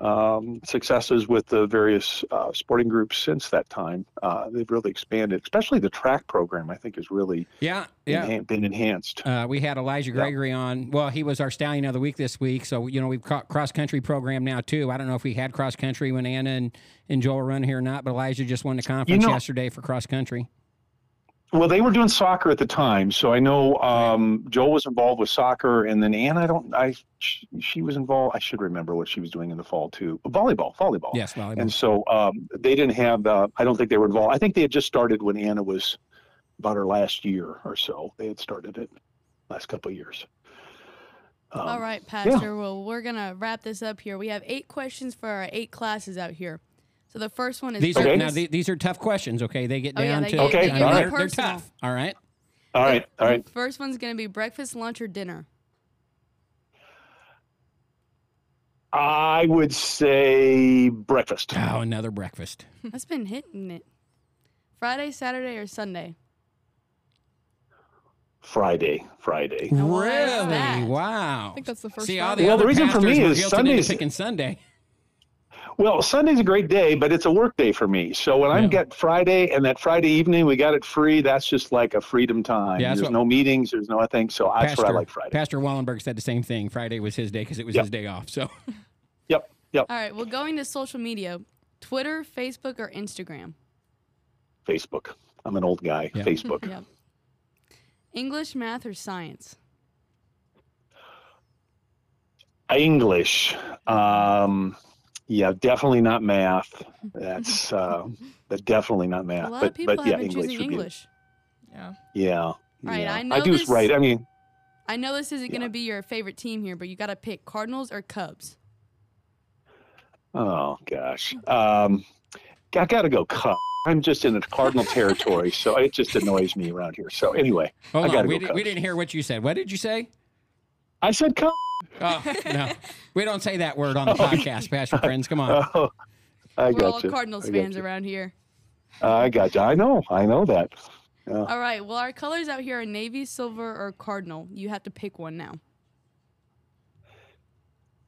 um, successes with the various uh, sporting groups since that time. Uh, they've really expanded, especially the track program. I think has really yeah, yeah. enhan- been enhanced. Uh, we had Elijah Gregory on. Well, he was our stallion of the week this week. So you know we've got cross country program now too. I don't know if we had cross country when Anna and, and Joel were running here or not, but Elijah just won the conference know- yesterday for cross country. Well, they were doing soccer at the time, so I know um, Joel was involved with soccer, and then Anna, I don't, I she, she was involved. I should remember what she was doing in the fall too. Volleyball, volleyball. Yes, volleyball. And so um, they didn't have. Uh, I don't think they were involved. I think they had just started when Anna was about her last year or so. They had started it last couple of years. Um, All right, Pastor. Well, we're gonna wrap this up here. We have eight questions for our eight classes out here. So the first one is These are now the, these are tough questions. Okay, they get Oh, yeah, down they to get- Okay, I they get they're, they're tough. All right. All right, all right. First one's gonna be breakfast, lunch, or dinner. I would say breakfast. Oh, another breakfast. <laughs> That's been hitting it. Friday, Saturday, or Sunday. Friday, Friday. Now, why is Really? Wow. I think that's the first See, all Friday. the Well, other the reason for pastors me were is guilted Sundays- picking Sunday. Well, Sunday's a great day, but it's a work day for me. So when I Yeah. get Friday and that Friday evening we got it free, that's just like a freedom time. Yeah, there's what- no meetings, there's no thing. So that's what I like Friday. Pastor Wallenberg said the same thing. Friday was his day because it was Yep. his day off. So <laughs> Yep, yep. All right. Well, going to social media, Twitter, Facebook, or Instagram. Facebook. I'm an old guy. Yeah. Facebook. <laughs> Yep. English, math, or science. English. Um, yeah, definitely not math. <laughs> That's uh, but definitely not math. A lot but of people but yeah, been English choosing would be- English. Yeah. Yeah. right, yeah. I know I do this- right. I mean, I know this isn't going to be your favorite team here, but you got to pick Cardinals or Cubs. oh gosh. Um, I got to go. Cup. I'm just in the Cardinal territory, so it just annoys me around here. So anyway, hold I gotta We, go Did, we didn't hear what you said. What did you say? I said Cup. Oh no, <laughs> we don't say that word on the <laughs> oh, podcast, Pastor Krenz. Come on. Oh, I We're got all you. Cardinals I fans you. around here. I got you. I know. I know that. All right. Well, our colors out here are navy, silver, or cardinal. You have to pick one now.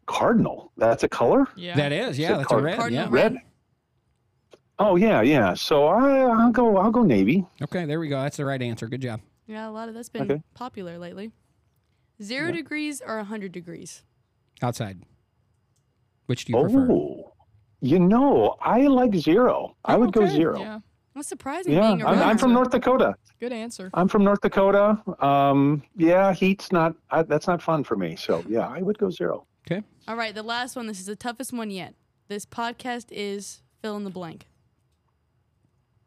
Cardinal. That's a color. Yeah. That is, yeah, Said that's a red. Cardinal Yeah. red. Red. Oh yeah, yeah. So I, I'll go. I'll go navy. Okay, there we go. That's the right answer. Good job. Yeah, a lot of that's been Okay. popular lately. Zero degrees or 100 degrees? Outside. Which do you prefer? Oh, you know, I like zero. I would go zero. Yeah. That's surprising Yeah, being a I'm, I'm from North Dakota. Good answer. I'm from North Dakota. Um, yeah, heat's not. I, that's not fun for me. So yeah, I would go zero. Okay. All right, the last one. This is the toughest one yet. This podcast is fill in the blank.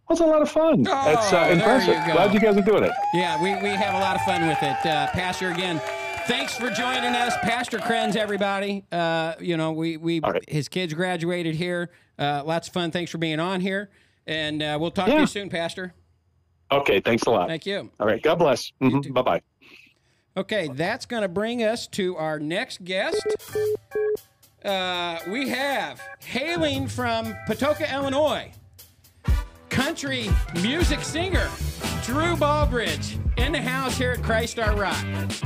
Well, a lot of fun. Oh, it's uh, there impressive. you go. Glad you guys are doing it. Yeah, we, we have a lot of fun with it. Uh, Pastor, again, thanks for joining us. Pastor Krenz, everybody. Uh, you know, we, we right. his kids graduated here. Uh, lots of fun. Thanks for being on here. And uh, we'll talk to you soon, Pastor. Okay, thanks a lot. Thank you. All right, God bless. hmm. Bye bye. Okay, that's going to bring us to our next guest. Uh, we have hailing from Patoka, Illinois, country music singer Drew Baldridge in the house here at Christ Our Rock.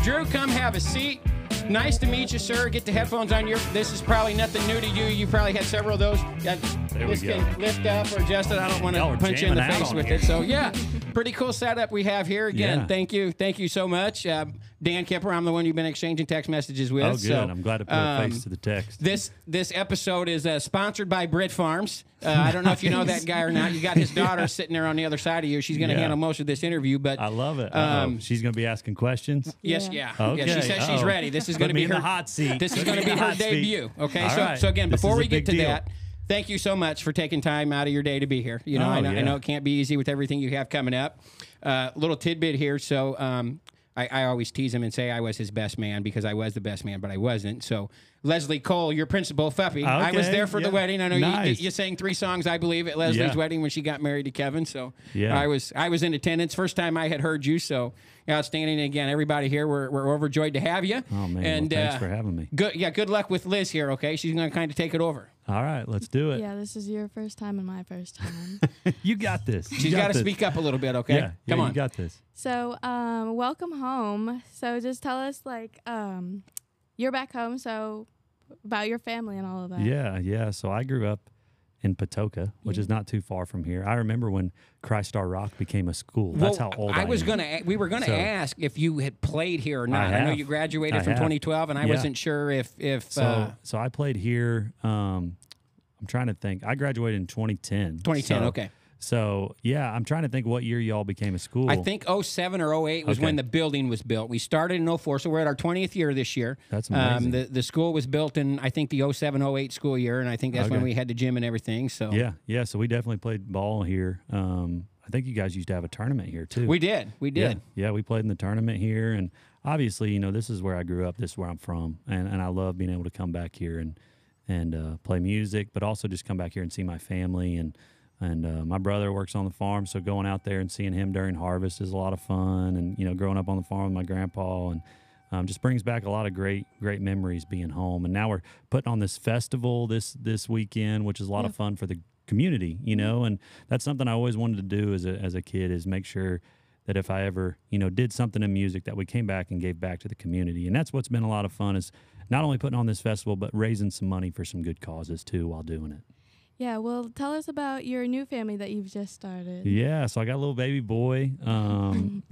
Drew, come have a seat. Nice to meet you, sir. Get the headphones on. Your this is probably nothing new to you. You probably had several of those. Yeah, we this go. can lift up or adjust it. I don't want to punch you in the face with here. it. So yeah, pretty cool setup we have here. Again, Yeah. thank you, thank you so much, uh, Dan Kueper. I'm the one you've been exchanging text messages with. Oh, good. So, I'm glad to put a um, face to the text. this this episode is uh, sponsored by Brit Farms. Uh, I don't know if you know that <laughs> guy or not. You got his daughter sitting there on the other side of you. She's going to Yeah. handle most of this interview. But I love it. Um, Um, She's going to be asking questions. yes, yeah, Okay. yeah. She says she's uh-oh. ready. This is going to be her hot seat. This is going to be her hot seat. debut. Okay, All so right. so again, This before we get to deal. that. Thank you so much for taking time out of your day to be here. You know, Oh, I know, I know it can't be easy with everything you have coming up. Uh, little tidbit here. So um, I, I always tease him and say I was his best man because I was the best man, but I wasn't. So Leslie Cole, your principal, Fuffy, I was there for the wedding. I know Nice. you, you sang three songs, I believe, at Leslie's Yeah. wedding when she got married to Kevin. So Yeah. I was I was in attendance. First time I had heard you. So outstanding. Again, everybody here, we're, we're overjoyed to have you. Oh, man. And well, thanks uh, for having me. Good, yeah. Good luck with Liz here. Okay, she's going to kind of take it over. All right, let's do it. Yeah, this is your first time and my first time. <laughs> You got this. You She's got to speak up a little bit. Okay, Yeah, yeah, come on. You got this. So, um, welcome home. So, just tell us, like, um, you're back home. So, about your family and all of that. Yeah, yeah. So I grew up in Patoka, which is not too far from here. I remember when Christ Our Rock became a school. That's Well, how old I, I was going to. We were going to So- ask if you had played here or not. I, know you graduated I from have. 2012, and I Yeah. wasn't sure if if So, uh, so I played here. Um, I'm trying to think. I graduated in 2010. 2010. So- okay, So yeah, I'm trying to think what year y'all became a school. I think 07 or 08 was Okay. when the building was built. We started in 04, so we're at our 20th year this year. That's Um, amazing. the the school was built in I think the 07 08 school year, and I think that's when we had the gym and everything. So Yeah, yeah. So we definitely played ball here. Um, I think you guys used to have a tournament here too. we did, we yeah, did. yeah. We played in the tournament here, and obviously, you know, this is where I grew up. This is where I'm from, and and I love being able to come back here and and uh, play music, but also just come back here and see my family and. And uh, my brother works on the farm, so going out there and seeing him during harvest is a lot of fun. And you know, growing up on the farm with my grandpa, and um, just brings back a lot of great, great memories being home. And now we're putting on this festival this this weekend, which is a lot of fun for the community, you know. And that's something I always wanted to do as a as a kid is make sure that if I ever you know did something in music, that we came back and gave back to the community. And that's what's been a lot of fun is not only putting on this festival, but raising some money for some good causes too while doing it. Yeah, Well, tell us about your new family that you've just started. Yeah, so I got a little baby boy. Um, <laughs>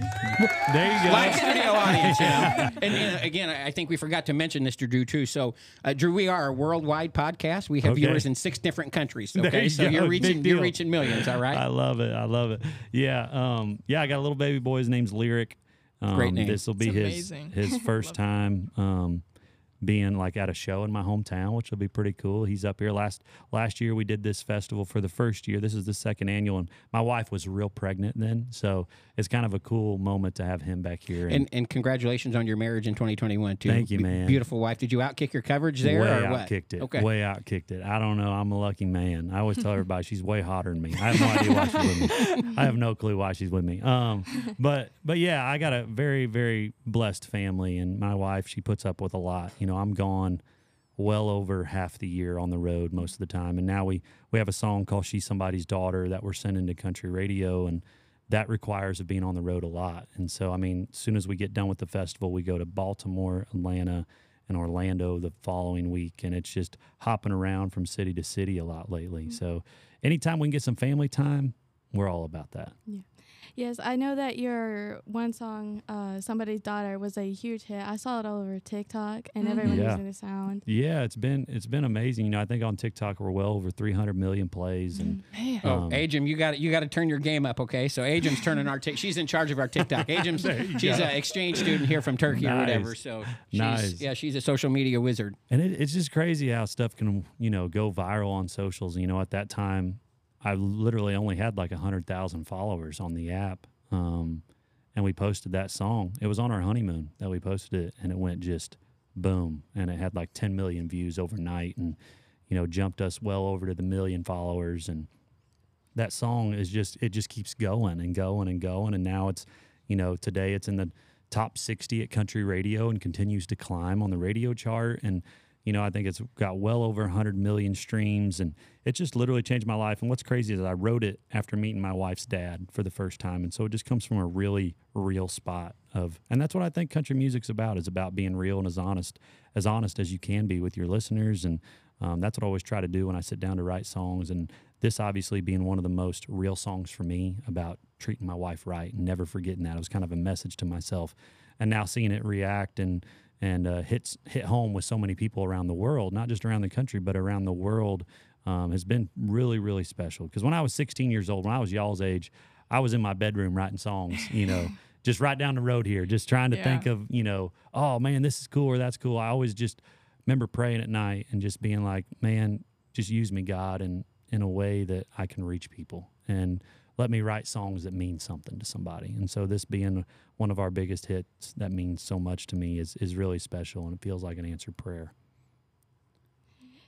there you go. live studio audience, you know. <laughs> And, and again, I I think we forgot to mention this to Drew too. So, uh, Drew, we are a worldwide podcast. We have Okay. viewers in six different countries. There Okay, you so go. you're reaching you're reaching millions. All right. I love it. I love it. Yeah. Um, yeah, I got a little baby boy. His name's Lyric. Um, Great name. This will be It's his amazing. his <laughs> first time um, being like at a show in my hometown, which will be pretty cool. He's up here last last year. We did this festival for the first year. This is the second annual, and my wife was real pregnant then, so it's kind of a cool moment to have him back here. and, and congratulations on your marriage in 2021 too. Thank you, Be- man. Beautiful wife. Did you outkick your coverage there way or what? outkicked it. Okay. Way outkicked it. I don't know. I'm a lucky man. I always tell everybody she's way hotter than me. I have no idea why she's with me. <laughs> I have no clue why she's with me. Um, but but yeah, I got a very very blessed family, and my wife she puts up with a lot. You know, I'm gone well over half the year on the road most of the time. And now we we have a song called "She's Somebody's Daughter" that we're sending to country radio, and that requires of being on the road a lot. And so, I mean, as soon as we get done with the festival, we go to Baltimore, Atlanta, and Orlando the following week, and it's just hopping around from city to city a lot lately. Mm. So, anytime we can get some family time, we're all about that. Yes, I know that your one song, uh, "Somebody's Daughter," was a huge hit. I saw it all over TikTok, and Mhm. everyone Yeah. using the sound. Yeah, it's been it's been amazing. You know, I think on TikTok we're well over 300 million plays, and Man. Oh, Um, Ajim, you got you got to turn your game up, okay? So Ajim's turning our. Tik she's in charge of our TikTok. <laughs> Ajim's she's an exchange student here from Turkey or whatever. So she's, Nice. yeah, she's a social media wizard. and it, it's just crazy how stuff can you know go viral on socials. You know, at that time, I literally only had like hundred thousand followers on the app, um, and we posted that song. It was on our honeymoon that we posted it, and it went just boom, and it had like 10 million views overnight, and you know jumped us well over to the million followers, and that song is just it just keeps going and going and going, and now it's you know today it's in the top 60 at country radio and continues to climb on the radio chart and you know i think it's got well over 100 million streams and it just literally changed my life and what's crazy is i wrote it after meeting my wife's dad for the first time and so it just comes from a really real spot of and that's what i think country music's about is about being real and as honest as honest as you can be with your listeners and um, that's what i always try to do when i sit down to write songs and this obviously being one of the most real songs for me about treating my wife right and never forgetting that. It was kind of a message to myself. And now seeing it react and and uh, hits hit home with so many people around the world, not just around the country, but around the world, um, has been really really special. Because when I was 16 years old, when I was y'all's age, I was in my bedroom writing songs. You know. <laughs> Just right down the road here, just trying to Yeah. think of, you know, oh man, this is cool or that's cool. I always just remember praying at night and just being like, man, just use me, God, and in a way that I can reach people and let me write songs that mean something to somebody. And so this being one of our biggest hits that means so much to me is is really special and it feels like an answered prayer.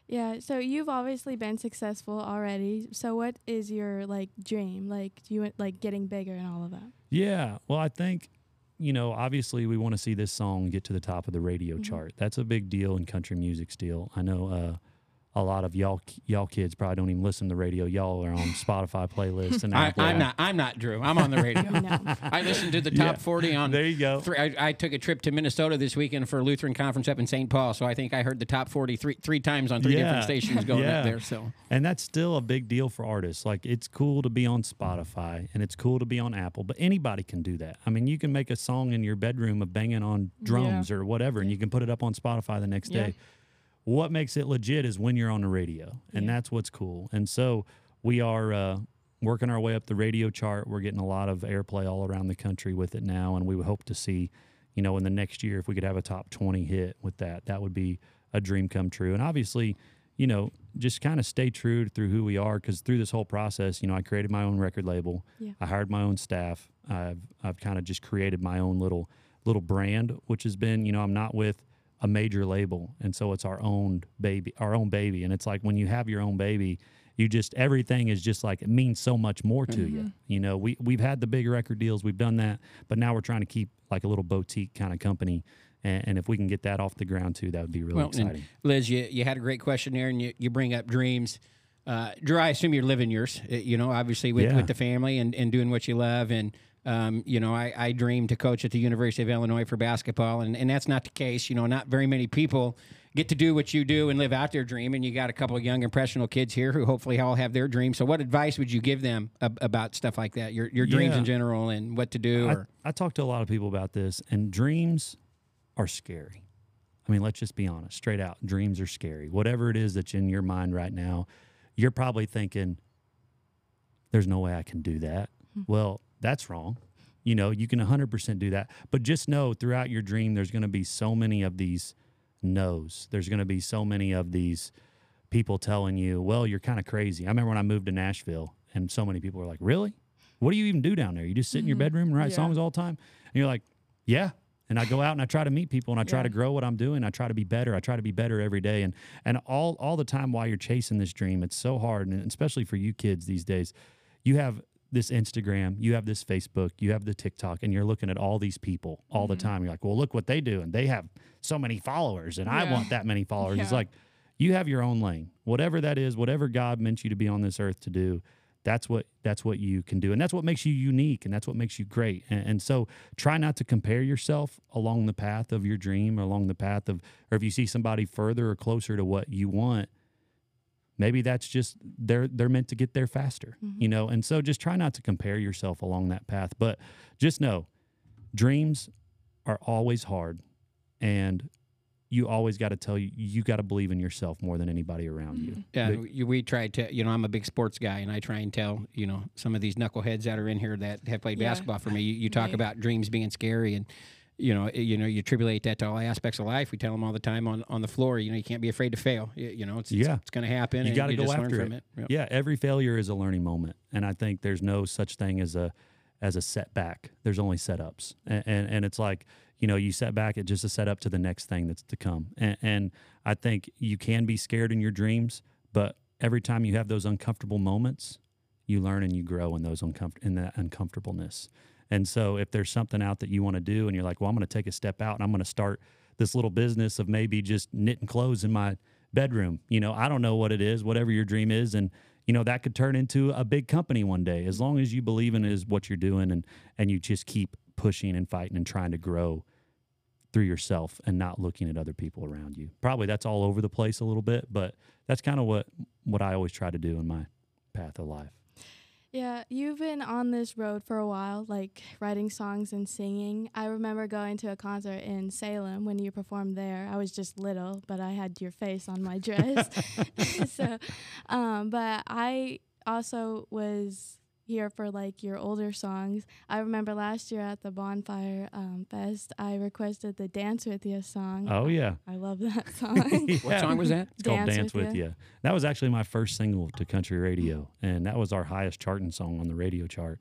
Yeah, so you've obviously been successful already. So what is your like dream? Like do you want like getting bigger and all of that? Yeah. Well, I think, you know, obviously we want to see this song get to the top of the radio Mhm. chart. That's a big deal in country music still. I know uh, a lot of y'all y'all kids probably don't even listen to the radio. Y'all are on <laughs> Spotify playlists and I, I'm not. I'm not Drew. I'm on the radio. <laughs> No. I listened to the top Yeah. 40 on. There you go. Three, I, I took a trip to Minnesota this weekend for a Lutheran conference up in St. Paul, so I think I heard the top 40 three, three times on three Yeah. different stations going Yeah. up there. So And that's still a big deal for artists. Like it's cool to be on Spotify and it's cool to be on Apple, but anybody can do that. I mean, you can make a song in your bedroom of banging on drums or whatever, and you can put it up on Spotify the next Yeah. day. What makes it legit is when you're on the radio, and Yeah. that's what's cool. And so we are uh, working our way up the radio chart. We're getting a lot of airplay all around the country with it now, and we would hope to see, you know, in the next year if we could have a top 20 hit with that, that would be a dream come true. And obviously, you know, just kind of stay true through who we are because through this whole process, you know, I created my own record label. Yeah. I hired my own staff. I've I've kind of just created my own little little brand, which has been, you know, I'm not with a major label, and so it's our own baby, our own baby, and it's like when you have your own baby, you just everything is just like it means so much more to you. You know, we we've had the big record deals, we've done that, but now we're trying to keep like a little boutique kind of company. And, and if we can get that off the ground too, that would be really Well, exciting. Liz, you, you had a great question there, and you, you bring up dreams. Uh, Drew, I assume you're living yours, uh, you know, obviously with, Yeah. with the family and, and doing what you love. And, um, you know, I, I dream to coach at the University of Illinois for basketball, and, and that's not the case. You know, not very many people get to do what you do and live out their dream. And you got a couple of young, impressionable kids here who hopefully all have their dreams. So, what advice would you give them ab- about stuff like that, your, your dreams Yeah. in general, and what to do? I, or I talk to a lot of people about this, and dreams are scary. I mean, let's just be honest, straight out. Dreams are scary. Whatever it is that's in your mind right now, you're probably thinking, there's no way I can do that. Well, that's wrong. You know, you can 100% do that. But just know throughout your dream, there's going to be so many of these no's. There's going to be so many of these people telling you, well, you're kind of crazy. I remember when I moved to Nashville, and so many people were like, really? What do you even do down there? You just sit in your mm-hmm. bedroom and write Yeah. songs all the time? And you're like, yeah. And I go out and I try to meet people and I try Yeah. to grow what I'm doing. I try to be better. I try to be better every day. And and all all the time while you're chasing this dream, it's so hard. And especially for you kids these days, you have this Instagram, you have this Facebook, you have the TikTok, and you're looking at all these people all the mm-hmm. time. You're like, well, look what they do, and they have so many followers, and I want that many <laughs> followers. It's like you have your own lane, whatever that is, whatever God meant you to be on this earth to do. That's what that's what you can do, and that's what makes you unique, and that's what makes you great. And, and so, try not to compare yourself along the path of your dream, or along the path of, or if you see somebody further or closer to what you want, maybe that's just they're they're meant to get there faster mm-hmm. you know and so just try not to compare yourself along that path but just know dreams are always hard and you always got to tell you you got to believe in yourself more than anybody around you mm-hmm. Yeah, But- we, we try to, you know, I'm a big sports guy, and I try and tell, you know, some of these knuckleheads that are in here that have played Yeah. basketball for me. You, you talk Right. about dreams being scary, and you know, you know, you tribulate that to all aspects of life. We tell them all the time on, on the floor. You know, you can't be afraid to fail. You, you know, it's Yeah. it's, it's going to happen. you got to go just learn after from it, Yep. yeah every failure is a learning moment and i think there's no such thing as a as a setback there's only setups and and, and it's like you know you set back it just a setup to the next thing that's to come and, and i think you can be scared in your dreams but every time you have those uncomfortable moments you learn and you grow in those uncomfort in that uncomfortableness and so if there's something out that you want to do and you're like well i'm going to take a step out and i'm going to start this little business of maybe just knitting clothes in my bedroom. You know, I don't know what it is, whatever your dream is. And, you know, that could turn into a big company one day as long as you believe in is what you're doing and, and you just keep pushing and fighting and trying to grow through yourself and not looking at other people around you. Probably that's all over the place a little bit, but that's kind of what, what I always try to do in my path of life. Yeah, you've been on this road for a while, like writing songs and singing. I remember going to a concert in Salem when you performed there. I was just little, but I had your face on my dress. <laughs> <laughs> so, um, but I also was here for like your older songs. I remember last year at the Bonfire um, Fest, I requested the Dance With You song. Oh, yeah. I love that <laughs> song. What song was that? It's called Dance Dance, With with, Ya. you. That was actually my first single to country radio, and that was our highest charting song on the radio chart.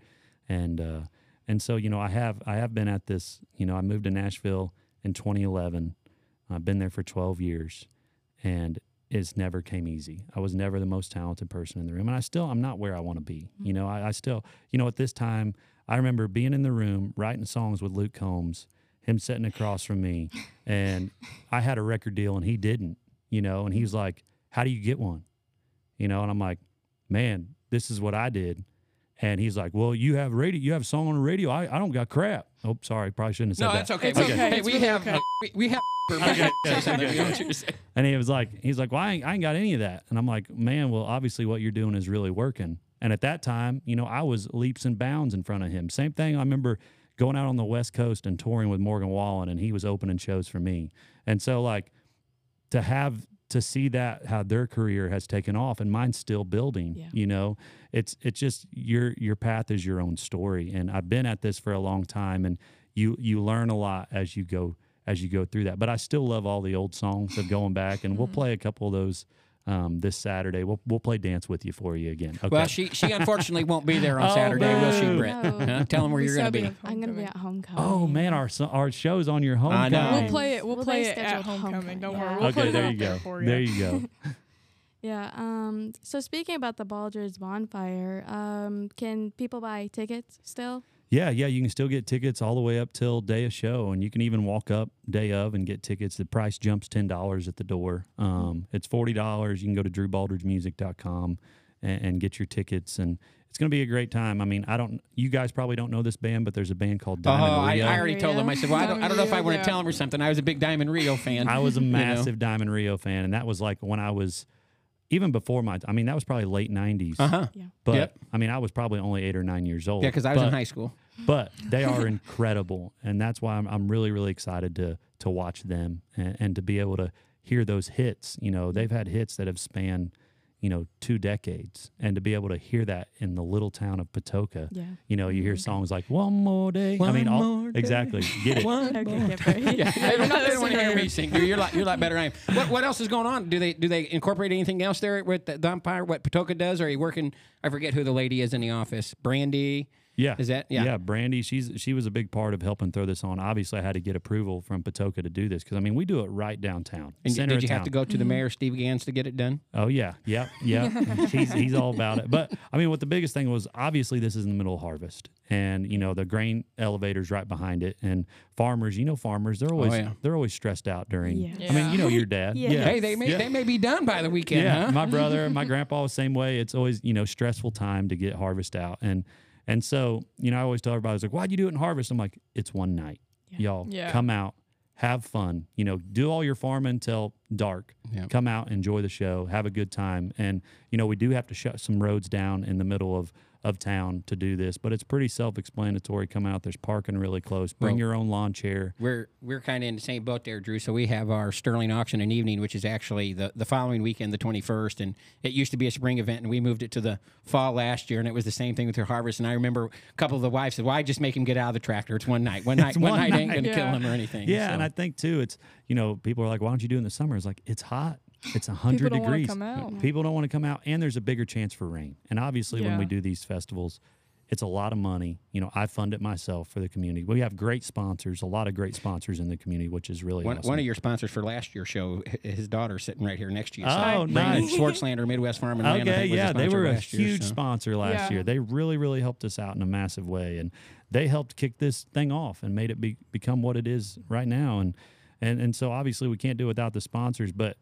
And uh, and so you know, I have I have been at this. You know, I moved to Nashville in 2011. I've been there for 12 years, and it's never came easy. I was never the most talented person in the room, and I still I'm not where I want to be. You mm-hmm. know, I, I still you know at this time I remember being in the room writing songs with Luke Combs, him sitting across from me, and I had a record deal and he didn't. You know, and he was like, "How do you get one?" You know, and I'm like, "Man, this is what I did." And he's like, "Well, you have radio. You have a song on the radio. I, I don't got crap." Oh, sorry, probably shouldn't have said No, that. that's okay. It's We- okay. Hey, It's we really have okay. we, we have. Okay, yeah, Say something. Okay. You know what you're saying. And he was like, he's like, well, I ain't, I ain't got any of that. And I'm like, man, well, obviously what you're doing is really working. And at that time, you know, I was leaps and bounds in front of him. Same thing. I remember going out on the West Coast and touring with Morgan Wallen, and he was opening shows for me. And so, like, to have to see that how their career has taken off and mine's still building Yeah. you know it's it's just your your path is your own story and i've been at this for a long time and you you learn a lot as you go as you go through that but i still love all the old songs of going back and we'll play a couple of those um, this saturday we'll, we'll play dance with you for you again okay Well, she she unfortunately won't be there on <laughs> Oh, Saturday, will she, boo. Brett? No. Huh? Tell them where We you're going to be. at I'm gonna be at homecoming. oh man our so- our show's on your I homecoming know. We'll play it. We'll, Well, play they it at scheduled homecoming. homecoming, Don't yeah. worry. We'll put okay it there out you there go for you. there you go <laughs> Yeah. Um. So speaking about the Baldur's Bonfire, um, can people buy tickets still? Yeah, yeah, you can still get tickets all the way up till day of show, and you can even walk up day of and get tickets. The price jumps ten dollars at the door. Um, it's forty dollars. You can go to drewbaldridgemusic.com and, and get your tickets, and it's going to be a great time. I mean, I don't, you guys probably don't know this band, but there's a band called Oh, Diamond I, Rio. I already told them. I said, well, I don't, I don't know if I want to Yeah. tell them or something. I was a big Diamond Rio fan. I was a you know. massive Diamond Rio fan, and that was like when I was even before my. I mean, that was probably late '90s. Uh huh. But Yep. I mean, I was probably only eight or nine years old. Yeah, because I was in high school. but they are <laughs> incredible and that's why I'm, I'm really really excited to to watch them and, and to be able to hear those hits you know they've had hits that have spanned you know two decades and to be able to hear that in the little town of Patoka Yeah. you know you hear songs like one more day i mean all more day. exactly get it <laughs> One Okay, more get ready. yeah, <laughs> they don't, they don't want to hear singer. me sing. You're, you're, a lot, you're a lot better than I am. What, what else is going on? Do they do they incorporate anything else there with the, the umpire? What Patoka does? Or are you working? I forget who the lady is in the office. Brandy. Yeah. Is that yeah? Yeah, Brandy, she's she was a big part of helping throw this on. Obviously, I had to get approval from Patoka to do this because I mean we do it right downtown. And center did you of have town. to go to the mm-hmm. mayor, Steve Gans, to get it done? Oh yeah, yeah, yeah. <laughs> he's he's all about it. But I mean, what the biggest thing was obviously this is in the middle of harvest, and you know the grain elevators right behind it, and farmers. You know, farmers they're oh, always Oh, yeah. they're always stressed out during. Yeah. I mean, you know your dad. Yeah. Yeah. Hey, they may Yeah. they may be done by the weekend, yeah, huh? my brother, my grandpa the same way. It's always you know stressful time to get harvest out, and and so you know I always tell everybody, I was like, why'd you do it in harvest? I'm like, it's one night, y'all Yeah. come out, have fun, you know, do all your farming until dark, Yeah. come out, enjoy the show, have a good time, and you know we do have to shut some roads down in the middle of of town to do this, but it's pretty self-explanatory. Come out, there's parking really close. Bring Well- your own lawn chair. We're we're kind of in the same boat there, Drew. So we have our Sterling auction in evening, which is actually the, the following weekend, the 21st. And it used to be a spring event, and we moved it to the fall last year. And it was the same thing with your harvest. And I remember a couple of the wives said, "Why just make him get out of the tractor? It's one night. One night. One, one night ain't going to kill him or anything." Yeah, So- and I think too, it's you know people are like, why don't you do it in the summer? It's like it's hot. It's a hundred don't degrees. come out. People don't want to come out, and there's a bigger chance for rain. And obviously, when we do these festivals, it's a lot of money. You know, I fund it myself for the community. We have great sponsors, a lot of great sponsors in the community, which is really One, awesome. one of your sponsors for last year's show, his daughter's sitting right here next to you. Oh, Brandon nice. Schwartzlander, Midwest Farm and Land. I Okay, think, yeah, they were a last year, huge so. sponsor last Yeah. year. They really, really helped us out in a massive way, and they helped kick this thing off and made it be, become what it is right now. And and and so obviously we can't do it without the sponsors, but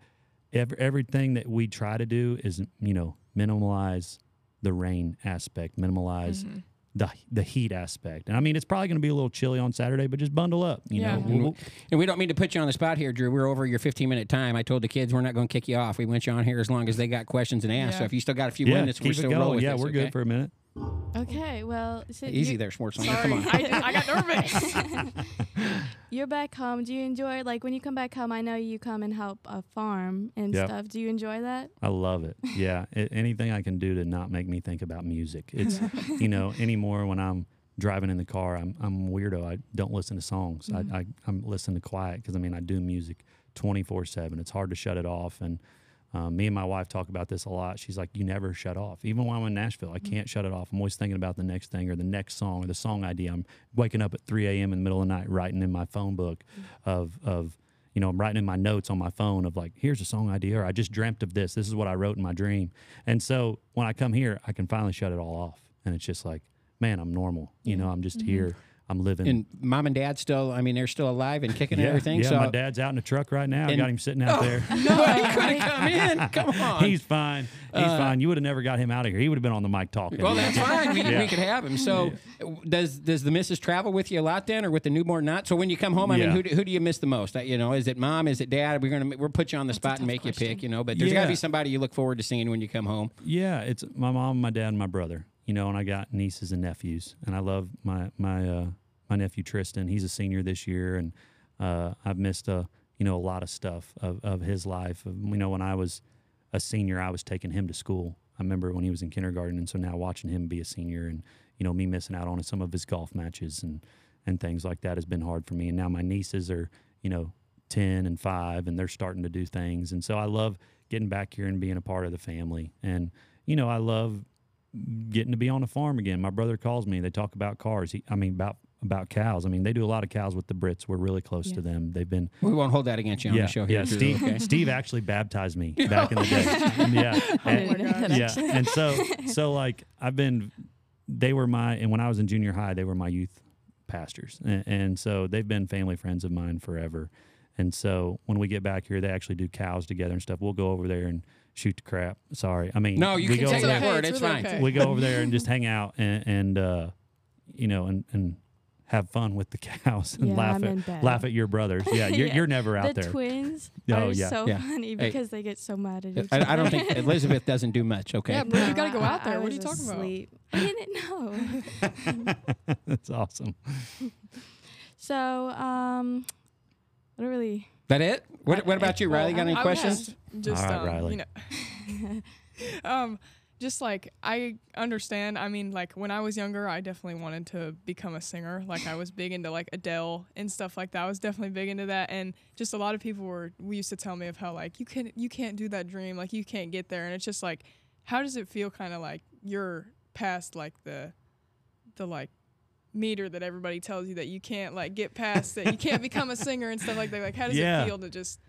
ev- everything that we try to do is you know minimize the rain aspect, minimize Mm-hmm. The, the heat aspect. And I mean, it's probably going to be a little chilly on Saturday, but just bundle up. You Yeah. know, We'll- we'll- And we don't mean to put you on the spot here, Drew. We're over your 15 minute time. I told the kids we're not going to kick you off. We want you on here as long as they got questions and ask. So if you still got a few yeah, minutes, we're still going. rolling. with Yeah, this, we're okay? good for a minute. Okay, well, so Easy you- there, Schwartzlander. Sorry, Come on. I, did- I got nervous. <laughs> You're back home. Do you enjoy like when you come back home? I know you come and help a farm and Yep. stuff. Do you enjoy that? I love it. Yeah, a- anything I can do to not make me think about music. It's <laughs> you know anymore when I'm driving in the car, I'm I'm a weirdo. I don't listen to songs. I, mm-hmm. I I'm listening to quiet because I mean I do music 24 seven. It's hard to shut it off. And um, me and my wife talk about this a lot. She's like, you never shut off. Even when I'm in Nashville, I mm-hmm. can't shut it off. I'm always thinking about the next thing or the next song or the song idea. I'm waking up at 3 a.m. in the middle of the night writing in my phone book mm-hmm. of of you know, I'm writing in my notes on my phone of like, here's a song idea, or I just dreamt of this. This is what I wrote in my dream. And so when I come here, I can finally shut it all off. And it's just like, man, I'm normal. You know, I'm just mm-hmm. here. I'm living. And mom and dad still, I mean, they're still alive and kicking yeah, and everything. yeah, so my dad's out in the truck right now. I got him sitting out there. <laughs> no, he could have come in. Come on. He's fine. He's fine. You would have never got him out of here. He would have been on the mic talking. well, that's fine. We, Yeah. we could have him. So, does does the missus travel with you a lot then, or with the newborn not? So when you come home, I mean, who, do- who do you miss the most? Uh, You know, is it mom? Is it dad? We're gonna we'll put you on the spot and make you pick. You know, but there's got to be somebody you look forward to seeing when you come home. Yeah, it's my mom, my dad, and my brother. You know, and I got nieces and nephews, and I love my my uh, my nephew Tristan. He's a senior this year, and uh, I've missed a you know a lot of stuff of, of his life. You know, when I was a senior, I was taking him to school. I remember when he was in kindergarten, and so now watching him be a senior, and you know me missing out on some of his golf matches and and things like that has been hard for me. And now my nieces are you know ten and five, and they're starting to do things, and so I love getting back here and being a part of the family. And you know, I love getting to be on a farm again. My brother calls me. They talk about cars. He, I mean, about about cows. I mean, they do a lot of cows with the Brits. We're really close to them. They've been We won't hold that against you on yeah, the show here. yeah. Steve, okay? <laughs> Steve actually baptized me <laughs> back in the day. yeah, I didn't know that yeah. And so, <laughs> so like I've been, they were my, and when I was in junior high, they were my youth pastors, and, and so they've been family friends of mine forever. And so when we get back here, they actually do cows together and stuff. We'll go over there and shoot the crap. Sorry, I mean, No, you we can go say over that there- word. It's It's really fine. okay. we go over there and <laughs> just hang out and, and uh, you know, and, and have fun with the cows and Yeah, laugh I'm in at bed. laugh at your brothers. Yeah, you're, Yeah. <laughs> you're never out the there. twins Oh, are yeah. so Yeah. funny Hey. because they get so mad at each I, other. I don't think Elizabeth doesn't do much. Okay. Yeah, bro, you gotta go out there. I what are you was talking about? asleep. I didn't know. <laughs> That's awesome. So, um, I don't really. That it? What, what about you, Riley? Got any I questions? Just, just All right, um, Riley. You know, <laughs> um, just like I understand. I mean, like when I was younger, I definitely wanted to become a singer. Like I was big into like Adele and stuff like that. I was definitely big into that, and just a lot of people were. We used to tell me of how like you can you can't do that dream. Like you can't get there, and it's just like, how does it feel? Kind of like you're past like the the like meter that everybody tells you that you can't like get past that you can't become a <laughs> singer and stuff like that. Like how does Yeah. it feel to just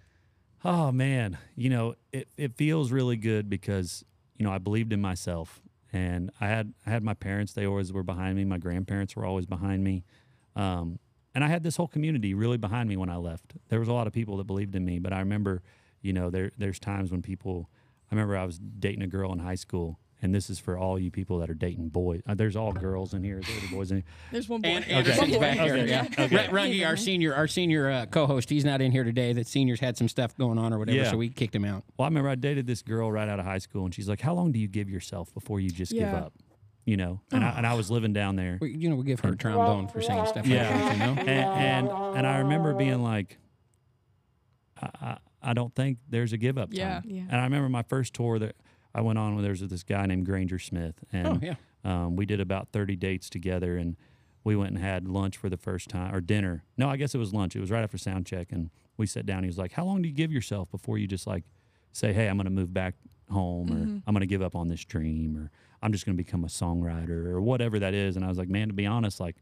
Oh man, you know, it, it feels really good because, you know, I believed in myself and I had I had my parents, they always were behind me. My grandparents were always behind me. Um, and I had this whole community really behind me when I left. There was a lot of people that believed in me, but I remember, you know, there there's times when people I remember I was dating a girl in high school and this is for all you people that are dating boys. Uh, there's all girls in here, there's boys in here. there's one boy. And Anderson's One boy. back here. <laughs> Okay. Yeah. Okay. Run- Rungy, our senior, our senior uh, co-host, he's not in here today. That seniors had some stuff going on or whatever, Yeah. so we kicked him out. Well, I remember I dated this girl right out of high school, and she's like, "How long do you give yourself before you just give up?" You know, and I, and I was living down there, We, you know, we give her a trombone for saying stuff like Yeah. that. You know. <laughs> and, and and I remember being like, I, I, I don't think there's a give up Yeah. time. Yeah. And I remember my first tour that I went on with there was this guy named Granger Smith, and Oh yeah. um, we did about 30 dates together and we went and had lunch for the first time or dinner. No, I guess it was lunch. It was right after sound check and we sat down. He was like, "How long do you give yourself before you just like say, "Hey, I'm going to move back home or I'm going to give up on this dream or I'm just going to become a songwriter or whatever that is." And I was like, "Man, to be honest, like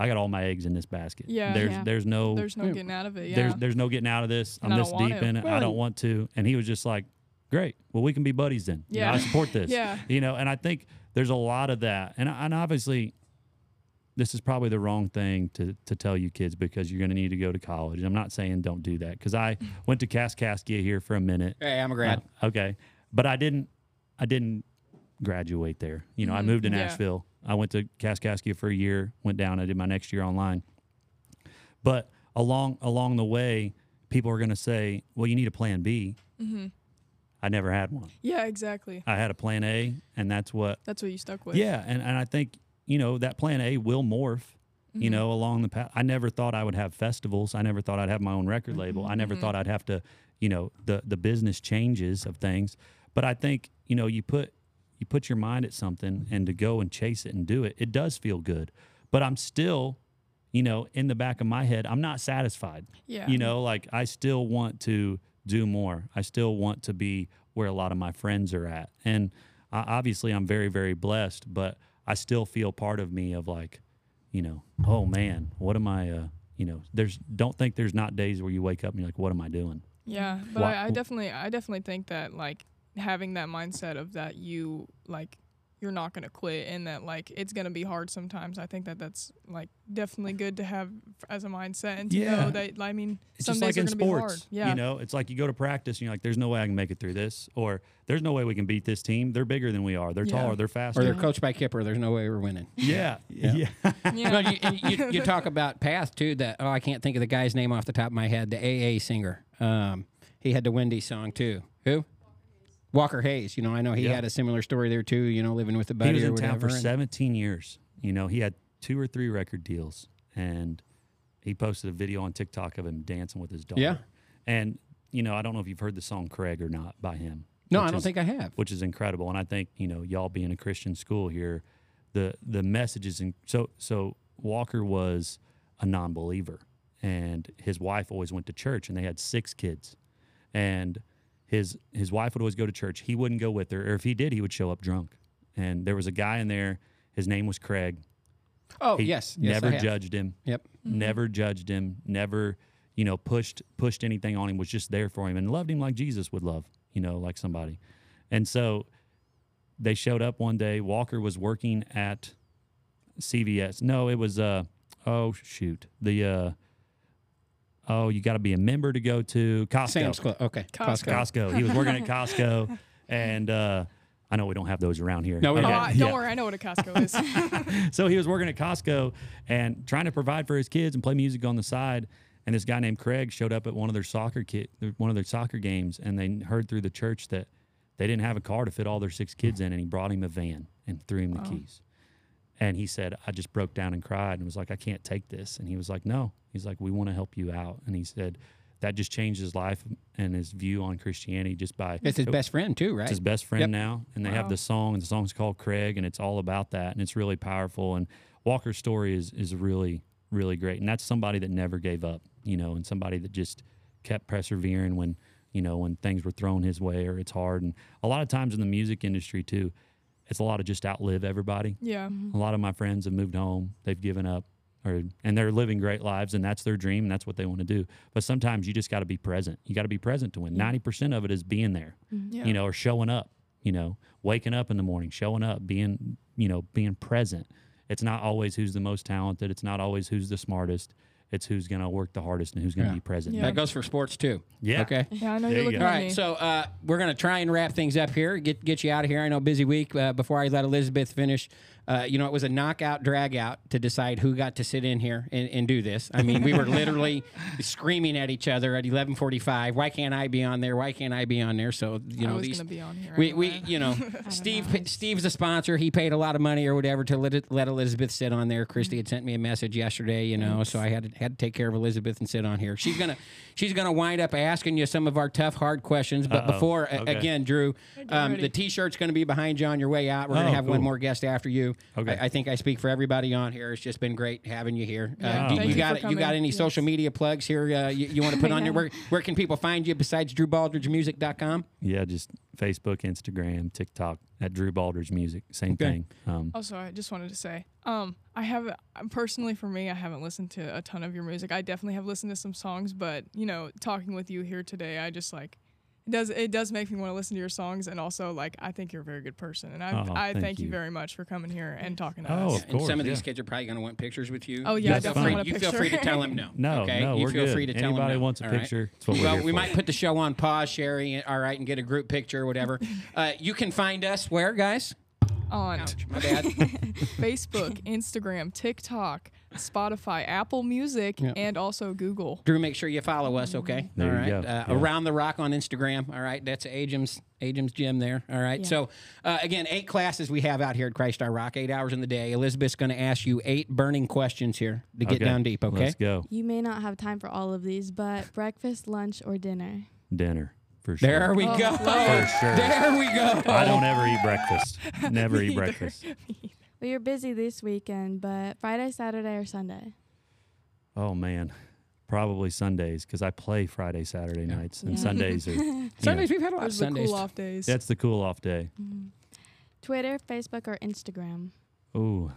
I got all my eggs in this basket. Yeah. There's Yeah. there's no There's no getting out of it. Yeah. there's there's no getting out of this. And I'm this deep to. in it. I don't want to." And he was just like, "Great. Well, we can be buddies then. You know, Yeah. I support this." <laughs> Yeah. you know and i think there's a lot of that and, and obviously this is probably the wrong thing to, to tell you kids because you're going to need to go to college And i'm not saying don't do that because i <laughs> went to kaskaskia here for a minute Hey, I'm a grad. Uh, okay but i didn't i didn't graduate there you know i Mhm. moved to Nashville. Yeah. nashville i went to kaskaskia for a year went down i did my next year online but along along the way people are going to say well you need a plan b Mm hmm i never had one Yeah, exactly. i had a plan a and that's what That's what you stuck with. yeah, and, and I think you know that plan A will morph. Mm-hmm. You know, along the path. I never thought I would have festivals. I never thought I'd have my own record label. I never Mhm. thought I'd have to, you know, the the business changes of things. But I think you know you put you put your mind at something and to go and chase it and do it. It does feel good. But I'm still, you know, in the back of my head, I'm not satisfied. Yeah. You know, like I still want to do more. I still want to be where a lot of my friends are at. And uh, obviously, I'm very, very blessed, but I still feel part of me of like, you know, oh man, what am I, uh, you know, there's, don't think there's not days where you wake up and you're like, what am I doing? Yeah, but I, I definitely, I definitely think that like having that mindset of that you like you're not gonna quit and that like it's gonna be hard sometimes. I think that that's like definitely good to have f- as a mindset and to Yeah. know that I mean It's some just days like are in gonna be hard. sports. Yeah, You know, it's like you go to practice and you're like, there's no way I can make it through this, or there's no way we can beat this team. They're bigger than we are. They're Yeah. taller. They're faster. Or they're coached by Kueper. There's no way we're winning. yeah. Yeah. Yeah. yeah. <laughs> Well, you, you, you talk about Path too. That oh, I can't think of the guy's name off the top of my head. The AA singer. Um, he had the Wendy song too. Who? Walker Hayes. You know, I know he Yeah. had a similar story there too. You know, living with a buddy. he was or in town for 17 years. You know, he had two or three record deals, and he posted a video on TikTok of him dancing with his daughter. Yeah. And you know, I don't know if you've heard the song "Craig" or not by him. no, I don't is- think I have. which is incredible. And I think you know, y'all being a Christian school here, the the messages and so so Walker was a non-believer, and his wife always went to church, and they had six kids, and his his wife would always go to church. He wouldn't go with her, or if he did, he would show up drunk. And there was a guy in there. His name was Craig. Oh He yes, yes, never judged him. Yep. Never judged him. Never, you know, pushed pushed anything on him. Was just there for him and loved him like Jesus would love, you know, like somebody. And so they showed up one day. Walker was working at CVS. No, it was uh oh shoot the uh oh you got to be a member to go to Costco. Sam's Club. Okay. Costco. Costco. He was working at Costco, <laughs> and uh, I know we don't have those around here. No, we Oh, Okay. I, don't worry, I know what a Costco is. <laughs> <laughs> so he was working at Costco and trying to provide for his kids and play music on the side. And this guy named Craig showed up at one of their soccer kit, one of their soccer games, and they heard through the church that they didn't have a car to fit all their six kids in, and he brought him a van and threw him the keys. And he said, I just broke down and cried and was like, I can't take this. And he was like, No. He's like, We want to help you out. And he said, That just changed his life and his view on Christianity just by It's his best friend too, right? it's his best friend Yep. now, and they have the song, and the song's called Craig, and it's all about that, and it's really powerful. And Walker's story is is really really great, and that's somebody that never gave up, you know, and somebody that just kept persevering when you know when things were thrown his way or it's hard. And a lot of times in the music industry too, it's a lot of just outlive everybody. Yeah. Mm-hmm. A lot of my friends have moved home. They've given up, or and they're living great lives, and that's their dream, and that's what they want to do. But sometimes you just got to be present. You got to be present to win. Mm-hmm. Ninety percent of it is being there, mm-hmm. Yeah. you know, or showing up. You know, waking up in the morning, showing up, being you know, being present. It's not always who's the most talented. It's not always who's the smartest. It's who's going to work the hardest and who's going to Yeah. be present. Yeah. That goes for sports too. Yeah. Okay. Yeah, I know There you're looking go. All at right, me. so uh, we're gonna try and wrap things up here. Get get you out of here. I know busy week. Uh, before I let Elizabeth finish, uh, you know it was a knockout drag out to decide who got to sit in here and, and do this. I mean, we were <laughs> literally screaming at each other at eleven forty five. Why can't I be on there? Why can't I be on there? So you I know was these. gonna be on here. We, we you know <laughs> Steve Steve's a sponsor. He paid a lot of money or whatever to let let Elizabeth sit on there. Christy had sent me a message yesterday, you know, so I had to, had to take care of Elizabeth and sit on here. She's gonna she's gonna wind up asking you some of our tough hard questions. But Uh-oh. before Okay. again, Drew, um, the T-shirt's gonna be behind you on your way out. We're gonna Oh, have one more guest after you. Okay. I, I think I speak for everybody on here. It's just been great having you here. Uh, Yeah, do thank you you got you got any Yes. social media plugs here? Uh, you, you want to put on <laughs> Yeah. your where where can people find you besides DrewBaldridgeMusic.com? Yeah, just Facebook, Instagram, TikTok at Drew Baldridge Music. Same Okay. thing. Um, Also, I just wanted to say, um, I have personally for me, I haven't listened to a ton of your music. I definitely have listened to some songs, but you know, talking with you here today, I just like it does it does make me want to listen to your songs, and also like I think you're a very good person, and I Oh, I thank thank you. you. very much for coming here and talking to Oh, us. of and some course, of these kids are probably going to want pictures with you. Oh, yeah, I That's feel free, want a you feel free to tell them no. <laughs> no, okay? no, you we're feel good. free to tell Anybody them no. wants a all right? picture, it's what we're well, we for. might put the show on pause, Sherri, all right, and get a group picture or whatever. <laughs> uh, you can find us where, guys? On Ouch, my <laughs> bad. <laughs> Facebook, Instagram, TikTok, Spotify, Apple Music, Yeah. and also Google. Drew, make sure you follow us, okay? There all you go. Uh, Yeah. Around the Rock on Instagram. All right. That's Ajam's Ajam's gym there. All right. Yeah. So uh, again, eight classes we have out here at Christ Our Rock, eight hours in the day. Elizabeth's going to ask you eight burning questions here to get Okay, down deep. Okay. Let's go. You may not have time for all of these, but breakfast, lunch, or dinner. Dinner for sure. There we Oh, go. <laughs> For sure. There we go. I don't ever eat breakfast. <laughs> Never eat breakfast. <laughs> Well, you're busy this weekend, but Friday, Saturday, or Sunday? Oh man, probably Sundays because I play Friday, Saturday Yeah. nights, and Yeah. Sundays are. Sundays know, we've had a lot of the Sundays. cool off days. that's the cool off day. Mm-hmm. Twitter, Facebook, or Instagram? Ooh.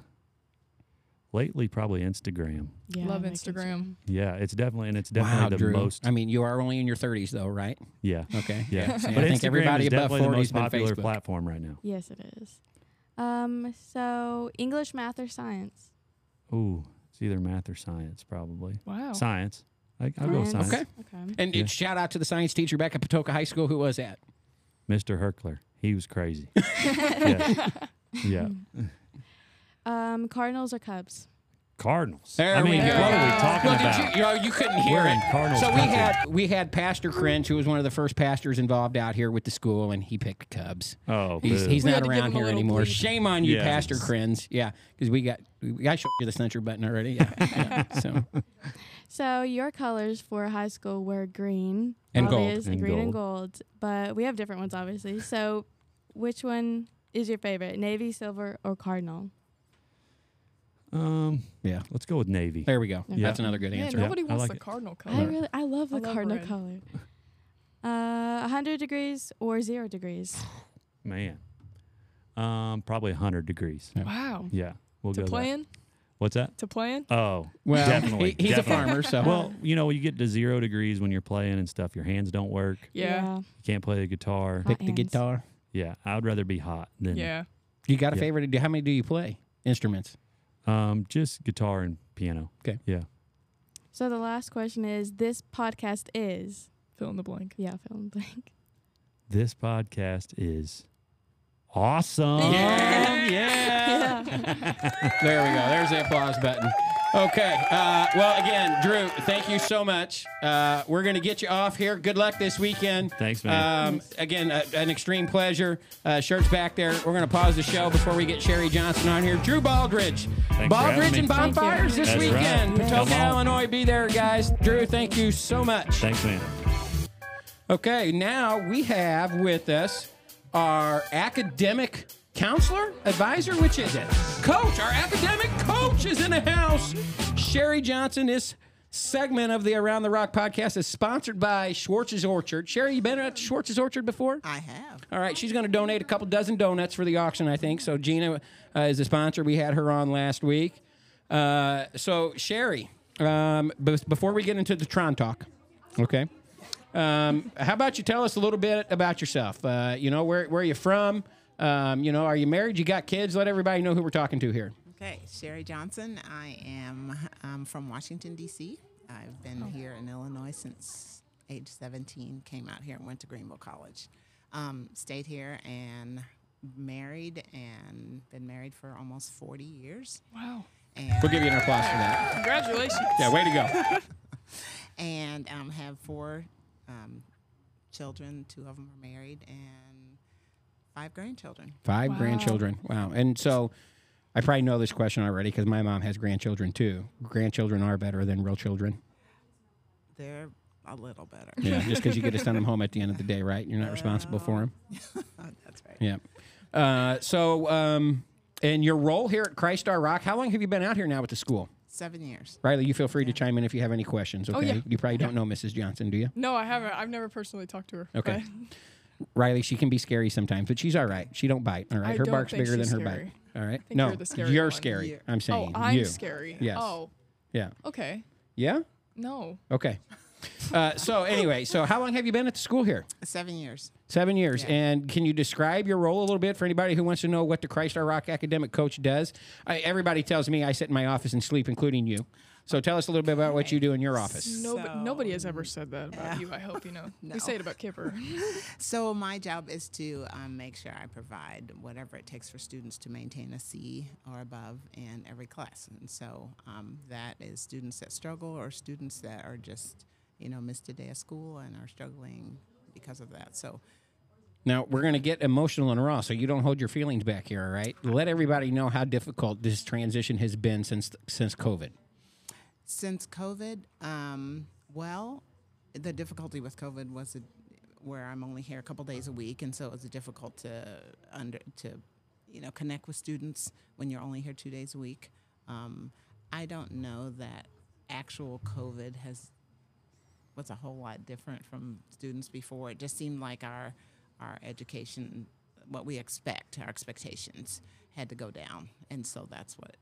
Lately, probably Instagram. Yeah, Love Instagram. Yeah, it's definitely and it's definitely Wow, the Drew. most. I mean, you are only in your 30s, though, right? yeah, Okay. yeah. See, but I think Instagram everybody is above definitely the 40 has most popular Facebook. platform right now. Yes, it is. Um, so English, math, or science? Ooh, it's either math or science, probably. Wow. Science. I, I'll go with Science. science. Okay. Okay. And, Yeah. shout out to the science teacher back at Patoka High School. Who was that? Mr. Herkler. He was crazy. <laughs> yeah. yeah. <laughs> Um, Cardinals or Cubs? Cardinals. There I we mean, go. what are we talking Well, about? you, you, know, you couldn't hear We're it. in Cardinals so we country. had we had Pastor Krenz, who was one of the first pastors involved out here with the school, and he picked Cubs. oh, He's, he's not had to give around here anymore. bleep. Shame on you, Yeah. Pastor Krenz. Yeah, because we got we, I showed you the censor button already. Yeah. yeah. <laughs> So So your colors for high school were green, And gold. And green and gold. gold, but we have different ones, obviously. So, which one is your favorite, navy, silver, or cardinal? Um, yeah, let's go with Navy. there we go. Okay. That's another good answer. Yeah, nobody I wants like the it. cardinal color. I really, I love the I love cardinal red. color. <laughs> Uh, 100 degrees or zero degrees? <sighs> Man. Um, probably 100 degrees. wow. Yeah. We'll To go play that. What's that? To play? Oh, Well, definitely. he- he's a farmer, so Well, you know, you get to zero degrees when you're playing and stuff. Your hands don't work. Yeah. You can't play the guitar. pick the guitar. Yeah, I would rather be hot than Yeah. You got a Yeah. favorite? How many do you play? Instruments. Um just guitar and piano. Okay. Yeah. So the last question is: This podcast is Fill in the blank. yeah, fill in the blank. <laughs> This podcast is awesome. Yeah, Yeah. There we go. There's the applause button. Okay. Uh, well, again, Drew, thank you so much. Uh, we're going to get you off here. Good luck this weekend. Thanks, man. Um, again, uh, an extreme pleasure. Uh, shirts back there. We're going to pause the show before we get Sherri Johnson on here. Drew Baldridge. having Baldridge and Bonfires this That's right. weekend. Patoka, Come. Illinois. Be there, guys. Drew, thank you so much. Thanks, man. Okay, now we have with us our academic counselor, advisor, which is it? Coach, our academic coach is in the house. Sherri Johnson this segment of the Around the Rock podcast is sponsored by Schwartz's Orchard. Sherri, you been at Schwartz's Orchard before? I have. All right, she's going to donate a couple dozen donuts for the auction, I think. So Gina uh, is the sponsor. We had her on last week. Uh, so Sherri, um, be- before we get into the Tron talk, okay? Um, how about you tell us a little bit about yourself? Uh, you know, where where are you from? Um, you know, are you married? You got kids? Let everybody know who we're talking to here. Okay, Sherri Johnson. I am um, from Washington, D.C. I've been here in Illinois since age 17. Came out here and went to Greenville College. Um, stayed here and married and been married for almost 40 years. Wow. And, We'll give you an applause for that. Congratulations. Yeah, way to go. <laughs> and um, have four um, children. Two of them are married and five grandchildren. Five Wow. grandchildren. Wow. And so I probably know this question already because my mom has grandchildren too. Grandchildren are better than real children. They're a little better. Yeah, just because you get to send them <laughs> home at the end of the day, right? You're not responsible for them. <laughs> That's right. Yeah. Uh, so, um, and your role here at Christ Our Rock, how long have you been out here now with the school? Seven years. Riley, you feel free to chime in if you have any questions. Okay. Oh, yeah. You probably don't know Mrs. Johnson, do you? No, I haven't. I've never personally talked to her. Okay. But Riley, she can be scary sometimes, but she's all right. She don't bite. All right. I her don't bark's think bigger than she's her scary. bite. All right. think no, you're the scary you're one. scary. You- I'm saying Oh, saying I'm you. scary. Yes. Oh, Yeah. okay. Yeah. No. Okay. Uh, so anyway, so how long have you been at the school here? Seven years. Seven years. Yeah. And can you describe your role a little bit for anybody who wants to know what the Christ Our Rock academic coach does? I, everybody tells me I sit in my office and sleep, including you. So tell us a little bit about what you do in your office. No, So- nobody has ever said that about you. I hope you know. <laughs> No. We say it about Kueper. <laughs> <laughs> So my job is to um, make sure I provide whatever it takes for students to maintain a C or above in every class, and so um, that is students that struggle or students that are just you know missed a day of school and are struggling because of that. So Now we're going to get emotional and raw, so you don't hold your feelings back here, all right? Let everybody know how difficult this transition has been since since COVID. Since COVID, um, well, the difficulty with COVID was where I'm only here a couple days a week, and so it was difficult to under to you know connect with students when you're only here two days a week. Um, I don't know that actual COVID has was a whole lot different from students before. It just seemed like our our education, what we expect, our expectations had to go down, and so that's what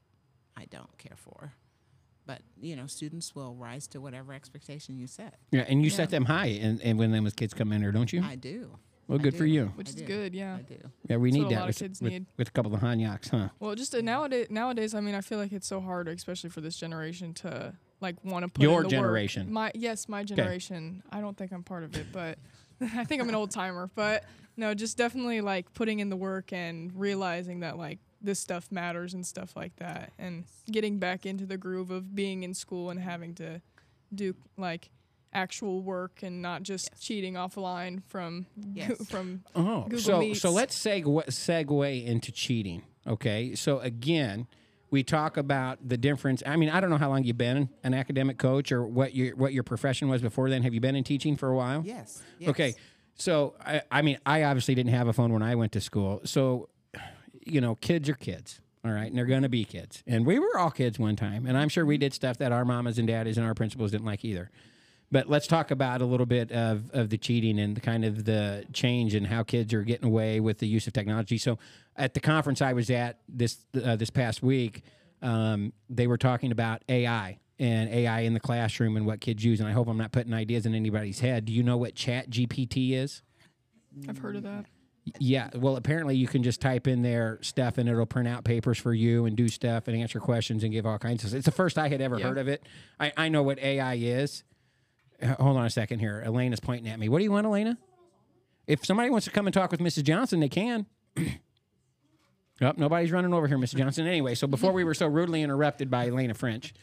I don't care for. But you know, students will rise to whatever expectation you set. Yeah, and you set them high, and, and when them as kids come in here, don't you? I do. well, good for you. Which I is do. good, yeah. I do. Yeah, we That's need what a that lot of with, kids with, need. with a couple of Hanyaks, huh? Well, just uh, nowadays, nowadays, I mean, I feel like it's so hard, especially for this generation, to like want to put Your in the work. Your generation. My yes, my generation. I don't think I'm part of it, but <laughs> I think I'm an old timer. But no, just definitely like putting in the work and realizing that like this stuff matters and stuff like that, and getting back into the groove of being in school and having to do like actual work and not just cheating offline from <laughs> Yes. from Oh, Google so Meets. so let's segue segue into cheating. Okay, so again, we talk about the difference. I mean, I don't know how long you've been an academic coach or what your what your profession was before then. Have you been in teaching for a while? Yes. yes. Okay, so I, I mean, I obviously didn't have a phone when I went to school. So, you know, kids are kids. All right, and they're going to be kids. And we were all kids one time, and I'm sure we did stuff that our mamas and daddies and our principals didn't like either. But let's talk about a little bit of, of the cheating and the kind of the change and how kids are getting away with the use of technology. So, at the conference I was at this uh, this past week, um, they were talking about AI and AI in the classroom and what kids use. And I hope I'm not putting ideas in anybody's head. Do you know what Chat GPT is? I've heard of that. Yeah, well, apparently you can just type in there stuff and it'll print out papers for you and do stuff and answer questions and give all kinds of. It's the first I had ever Yeah. heard of it. I, I know what AI is. Hold on a second here. Elena's pointing at me. What do you want, Elena? If somebody wants to come and talk with Mrs. Johnson, they can. <clears throat> Oh, nobody's running over here, Mr. Johnson. Anyway, so before we were so rudely interrupted by Elena French,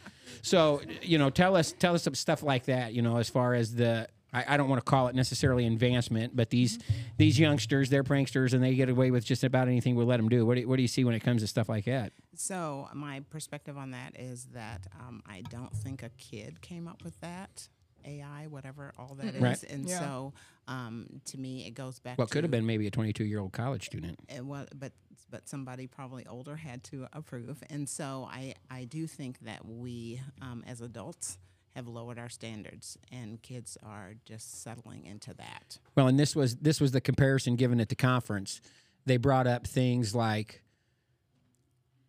so you know, tell us tell us some stuff like that. You know, as far as the I, I don't want to call it necessarily advancement, but these these youngsters, they're pranksters, and they get away with just about anything we'll let them do. What do, you- what do you see when it comes to stuff like that? So my perspective on that is that um, I don't think a kid came up with that AI, whatever all that is, Right. and Yeah. so um, to me it goes back. Well, to, could have been maybe a 22 year old college student. It was, but but somebody probably older had to approve, and so I I do think that we um, as adults have lowered our standards, and kids are just settling into that. Well, and this was this was the comparison given at the conference. They brought up things like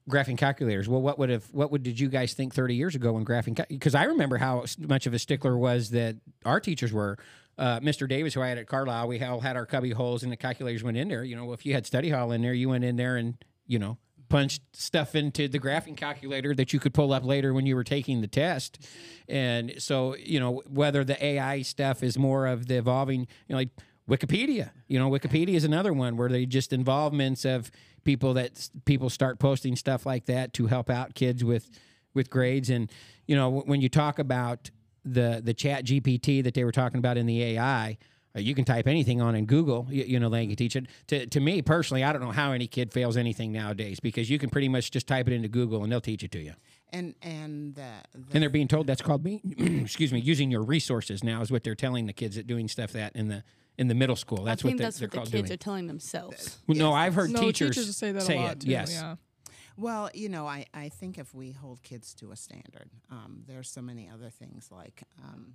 graphing calculators. Well, what would have what would did you guys think 30 years ago when graphing because I remember how much of a stickler was that our teachers were. Uh, Mr. Davis, who I had at Carlyle, we all had our cubby holes and the calculators went in there. You know, if you had study hall in there, you went in there and you know punched stuff into the graphing calculator that you could pull up later when you were taking the test. And so, you know, whether the AI stuff is more of the evolving, you know, like Wikipedia. You know, Wikipedia is another one where they just involvements of people that people start posting stuff like that to help out kids with with grades. And you know, when you talk about the the Chat GPT that they were talking about in the AI. Uh, You can type anything on in Google, you, you know, they can teach it. To, to me personally, I don't know how any kid fails anything nowadays because you can pretty much just type it into Google and they'll teach it to you. And and the, the And they're being told that's called being, <clears throat> excuse me, using your resources now is what they're telling the kids that doing stuff that in the in the middle school. That's I think what they, that's they're what the kids doing. are telling themselves. Well, no, I've heard no, teachers, teachers say that say a lot it. too. Yes. Yeah. Well, you know, I, I think if we hold kids to a standard, um, there's so many other things like um,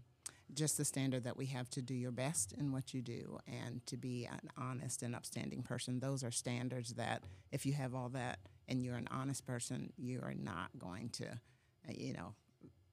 just the standard that we have to do your best in what you do and to be an honest and upstanding person. Those are standards that if you have all that and you're an honest person, you are not going to, uh, you know,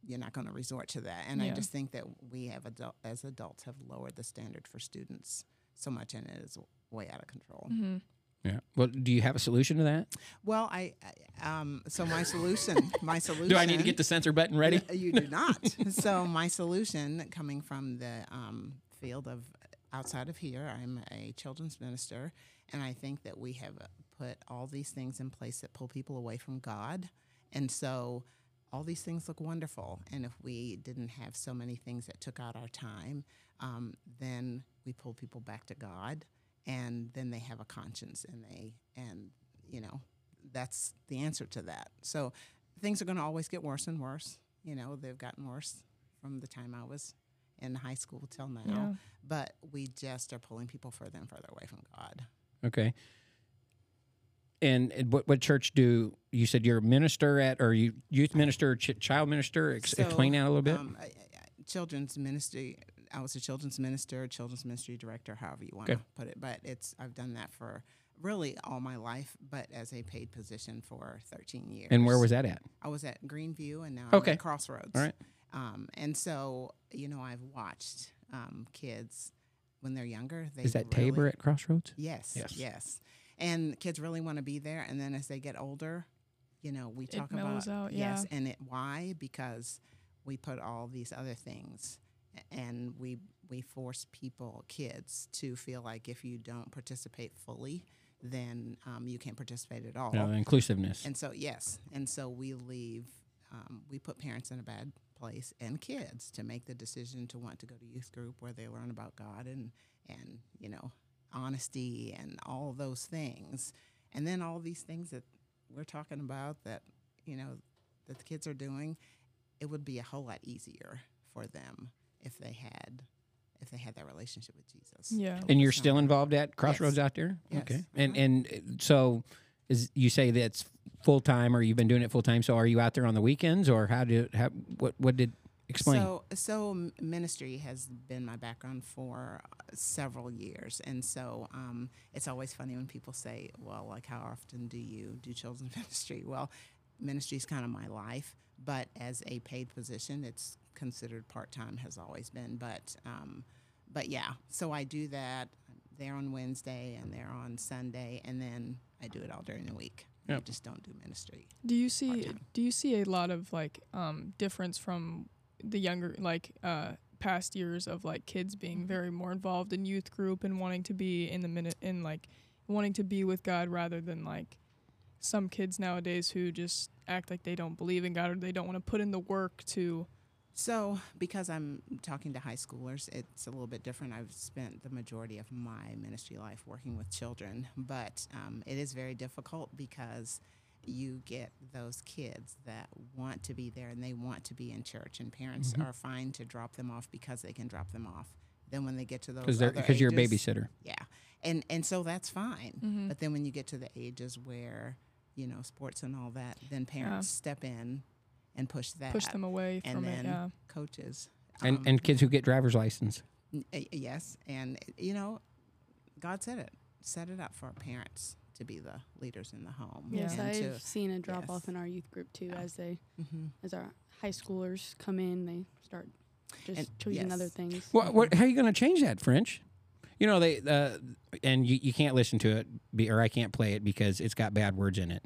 you're not going to resort to that. And I just think that we have adult, as adults have lowered the standard for students so much, and it is way out of control. hmm Yeah. Well, do you have a solution to that? Well, I, I um, so my solution, my solution. <laughs> Do I need to get the censor button ready? You do not. <laughs> so my solution, coming from the um, field of outside of here, I'm a children's minister, and I think that we have uh, put all these things in place that pull people away from God, and so all these things look wonderful. And if we didn't have so many things that took out our time, um, then we pull people back to God, and then they have a conscience, and they and you know that's the answer to that. So things are going to always get worse and worse. You know, they've gotten worse from the time I was in high school till now. Yeah. But we just are pulling people further and further away from God. Okay. And, and what what church do you said you're a minister at, or you youth minister, ch- child minister? Ex- So, explain that a little bit. Um, I- children's ministry. I was a children's minister, children's ministry director, however you want Okay. to put it. But it's I've done that for really all my life, but as a paid position for 13 years. and where was that at? I was at Greenview, and now Okay. I'm at Crossroads. All right. Um, and so, you know, I've watched um, kids when they're younger. They Is that really, Tabor at Crossroads? Yes, Yes. yes, And kids really want to be there, and then as they get older, you know, we talk mellows about out, yes, and it why because we put all these other things, a- and we we force people, kids, to feel like if you don't participate fully, then um, you can't participate at all. No, inclusiveness. And so, yes, and so we leave, um, we put parents in a bad place and kids to make the decision to want to go to youth group where they learn about God and and you know honesty and all those things, and then all these things that we're talking about that you know that the kids are doing, it would be a whole lot easier for them if they had if they had that relationship with Jesus. Yeah. and you're still involved at Crossroads out there? Yes. Okay. And Uh-huh. and uh, so is you say that's full time or you've been doing it full time, so are you out there on the weekends or how do how what what did explain? So, so ministry has been my background for uh, several years, and so um, it's always funny when people say, "Well, like, how often do you do children's <laughs> ministry?" Well, ministry is kind of my life, but as a paid position, it's considered part time. Has always been, but um, but yeah. So I do that. There on Wednesday and there on Sunday, and then I do it all during the week. I just don't do ministry. Do you see part-time. do you see a lot of like um difference from the younger like uh past years of like kids Mm-hmm. being very more involved in youth group and wanting to be in the minute in like wanting to be with God rather than like some kids nowadays who just act like they don't believe in God or they don't want to put in the work to So, because I'm talking to high schoolers, it's a little bit different. I've spent the majority of my ministry life working with children, but um, it is very difficult because you get those kids that want to be there and they want to be in church, and parents Mhm. are fine to drop them off because they can drop them off. Then when they get to those Because they're other because you're a babysitter. yeah, and and so that's fine. Mhm. But then when you get to the ages where you know sports and all that, then parents step in and push that. push them away and from then it. Yeah. coaches. And um, and kids who get driver's license. Uh, yes, and you know, God said it. Set it up for our parents to be the leaders in the home. Yes, and I've to- seen a drop yes. off in our youth group too. Yeah. As they, Mhm. as our high schoolers come in, they start just And- choosing other yes. things. What, what, how are you going to change that, French? You know they uh, and you, you can't listen to it be, or I can't play it because it's got bad words in it.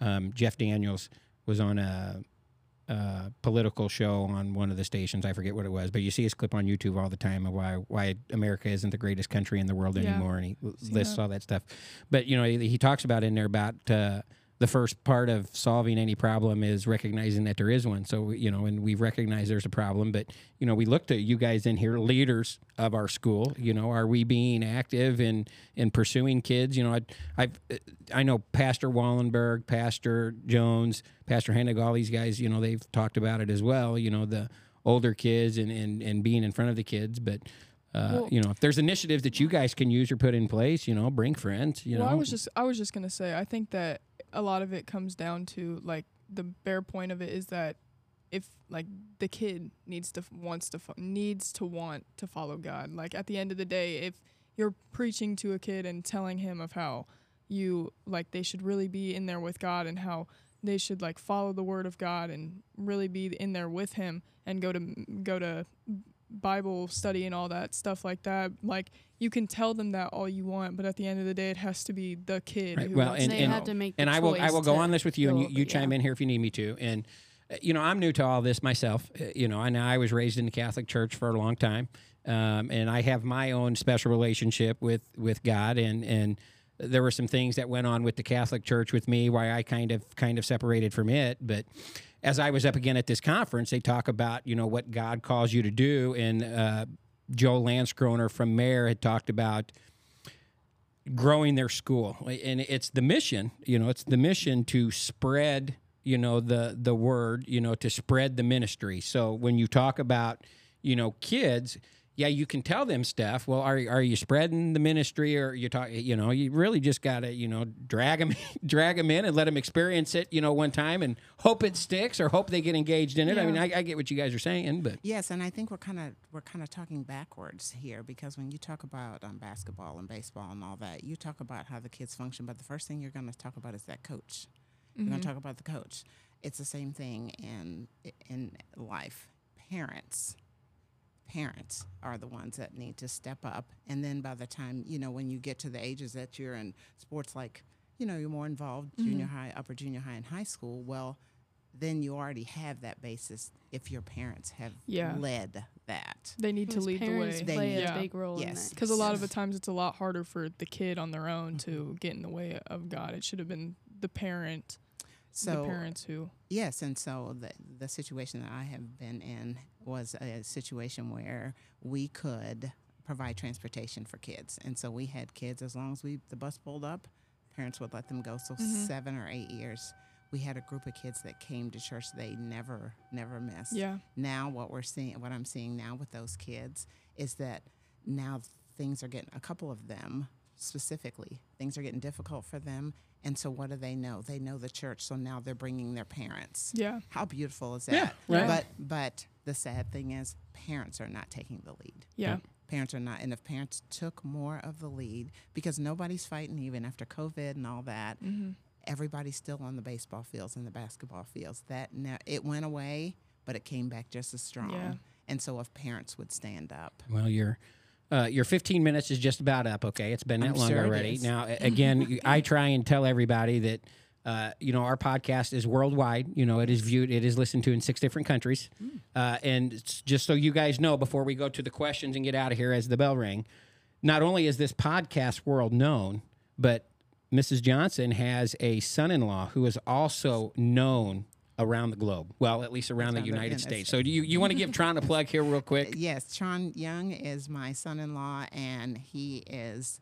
Um, Jeff Daniels was on a, a political show on one of the stations. I forget what it was, but you see his clip on YouTube all the time of why why America isn't the greatest country in the world Yeah. anymore, and he lists that. all that stuff. But you know he, he talks about in there about. Uh, the first part of solving any problem is recognizing that there is one. So, you know, and we recognize there's a problem, but, you know, we look to you guys in here, leaders of our school, you know, are we being active in, in pursuing kids? You know, I, I've, I know Pastor Wallenberg, Pastor Jones, Pastor Hennig, all these guys, you know, they've talked about it as well, you know, the older kids and, and, and being in front of the kids. But, uh, Well- you know, if there's initiatives that you guys can use or put in place, you know, bring friends, you well, know. I was just I was just gonna say I think that a lot of it comes down to like the bare point of it is that if like the kid needs to wants to needs to want to follow God. Like at the end of the day, if you're preaching to a kid and telling him of how you like they should really be in there with God and how they should like follow the word of God and really be in there with him and go to go to Bible study and all that stuff like that. Like you can tell them that all you want, but at the end of the day, it has to be the kid. Right, Who well, wants and- to they and- have to make. The and I will I will go on this with you, and you, go- you chime yeah. in here if you need me to. And uh, you know, I'm new to all this myself. Uh, you know, and I was raised in the Catholic Church for a long time, um, and I have my own special relationship with with God, and and there were some things that went on with the Catholic Church with me, why I kind of kind of separated from it, but. As I was up again at this conference, they talk about you know what God calls you to do, and uh, Joe Lanskroner from Mater had talked about growing their school. And it's the mission you know it's the mission to spread you know the the word you know to spread the ministry. So when you talk about you know kids yeah you can tell them stuff well are, are you spreading the ministry or you talk you know you really just gotta you know drag them <laughs> drag them in and let them experience it you know one time and hope it sticks or hope they get engaged in it i mean I, I get what you guys are saying but Yes, and I think we're kind of we're kind of talking backwards here because when you talk about um, basketball and baseball and all that, you talk about how the kids function, but the first thing you're going to talk about is that coach. You're going to talk about the coach. It's the same thing in in life. Parents, parents are the ones that need to step up, and then by the time you know when you get to the ages that you're in sports, like you know you're more involved, junior high, upper junior high, and high school. Well, then you already have that basis if your parents have Yeah. led that. They need to lead the way. They play need- a Yeah. big role Yes. that. Because a lot of the times it's a lot harder for the kid on their own to Mm-hmm. get in the way of God. It should have been the parent, So the parents who. yes, and so the the situation that I have been in was a situation where we could provide transportation for kids, and so we had kids as long as we the bus pulled up, parents would let them go. So Mhm. seven or eight years, we had a group of kids that came to church they never never missed. Yeah. now what we're seeing what i'm seeing now with those kids is that now things are getting a couple of them specifically things are getting difficult for them and so what do they know they know the church so now they're bringing their parents Yeah. how beautiful is that? Yeah, that right. but but the sad thing is parents are not taking the lead Yeah. parents are not and if parents took more of the lead because nobody's fighting even after covid and all that Mm-hmm. everybody's still on the baseball fields and the basketball fields. That now it went away, but it came back just as strong. Yeah. And so if parents would stand up, Well, your uh, your 15 minutes is just about up. Okay, it's been that I'm long sure already. Now, <laughs> again, I try and tell everybody that uh, you know our podcast is worldwide. You know, it is viewed, it is listened to in six different countries. Uh, and it's just so you guys know, before we go to the questions and get out of here, as the bell ring, not only is this podcast world known, but Mrs. Johnson has a son-in-law who is also known around the globe. Well, at least around the Around the United United States. So, do you you want to give Tron a plug here, real quick? <laughs> yes, Tron Young is my son-in-law, and he is.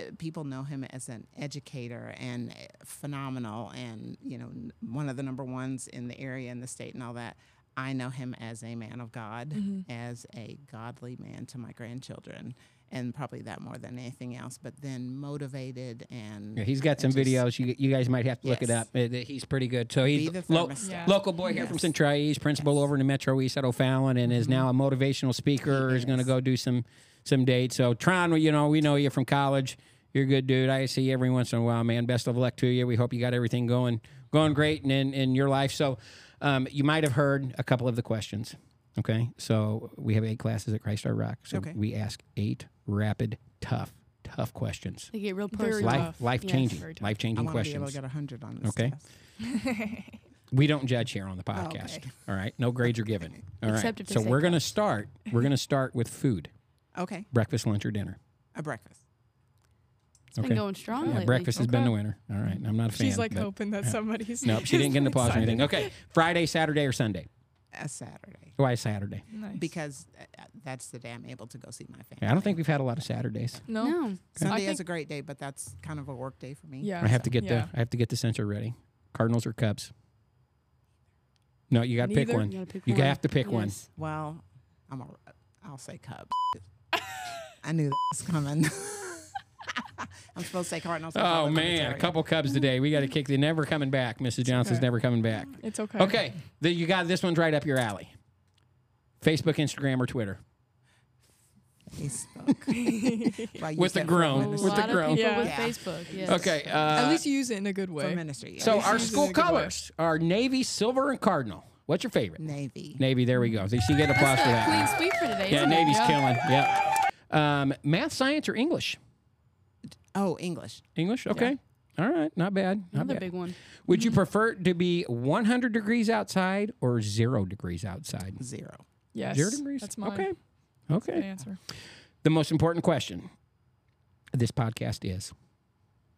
uh, People know him as an educator and uh, phenomenal, and you know one of the number ones in the area in the state and all that. I know him as a man of God, as a godly man to my grandchildren, and probably that more than anything else. But then motivated and Yeah, he's got some just- videos. You, you guys might have to look it Yes. up. He's pretty good. So he's the lo- Yeah. local boy here from Yes. Central East, principal over in the Metro East at O'Fallon, and is now a motivational speaker. He Is going to go do some some dates. So Tron, you know, we know you from college. You're a good dude. I see you every once in a while, man. Best of luck to you. We hope you got everything going going great in in, in your life. So um, you might have heard a couple of the questions. Okay, so we have eight classes at Christ Our Rock. So Okay. we ask eight rapid, tough, tough questions. They get real Very personal. Life tough. life Yes. changing, Very tough. life I changing want to be able questions. to get a hundred on this. Okay. test. <laughs> We don't judge here on the oh, podcast. okay. All right. No grades are given. <laughs> All right. Except if So we're going to start. We're going to start with food. Okay, Breakfast, lunch, or dinner. a breakfast. It's been going strong Yeah, lately. breakfast has been the Okay. winner. All right. I'm not a fan. She's like but- hoping that somebody's. Nope. she didn't get an applause or anything. Okay. Friday, Saturday, or Sunday? A Saturday Why Saturday? Nice. because uh, uh, that's the day I'm able to go see my family. Yeah, I don't think we've had a lot of Saturdays. no. No. Sunday is a great day, but that's kind of a work day for me. Yeah. I have to get Yeah. the I have to get the censor ready. Cardinals or Cubs? No, you got to pick one. You gotta pick You one. have to pick one. Well, I'm a, I'll say Cubs. <laughs> I knew that was coming. <laughs> <laughs> I'm supposed to say Cardinals. 'cause I Oh live in the man, a couple Cubs today. We got to kick. They're never coming back. Mrs. Johnson's okay. never coming back. It's okay. Okay, the, you got this one's right up your alley. Facebook, Instagram, or Twitter. Facebook. <laughs> Well, I With the groan. A With ministry. the groan. of Yeah. with Facebook. Yes. Okay. Uh, At least you use it in a good way. For way. ministry. yeah. so our use it in school a good way. colors are navy, silver, and cardinal. What's your favorite? Navy. Navy. There we go. So you get applause That's for that. clean sweep for today. Yeah. Navy's Yeah. killing. Yeah. Um, math, science, or English? Oh, English. English. Okay. All right. Not bad. Not Another bad. big one. Would you prefer it to be 100 degrees outside or zero degrees outside? Zero. Yes. Zero degrees. That's mine. Okay. Good Okay. answer. The most important question. This podcast is.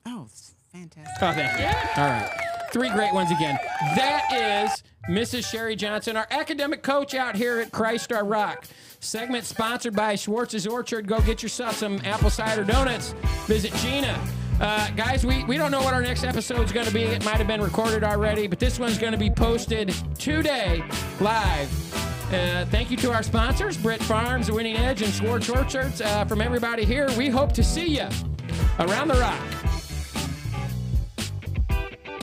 Oh, it's fantastic. Oh, thank you. All right. Three great ones again. That is Mrs. Sherri Johnson, our academic coach out here at Christ Our Rock. Segment sponsored by Schwartz's Orchard. Go get yourself some apple cider donuts. Visit Gina. Uh, guys, we, we don't know what our next episode is going to be. It might have been recorded already, but this one's going to be posted today live. Uh, thank you to our sponsors, Britt Farms, Winning Edge, and Schwartz Orchards. Uh, from everybody here, we hope to see you around the rock.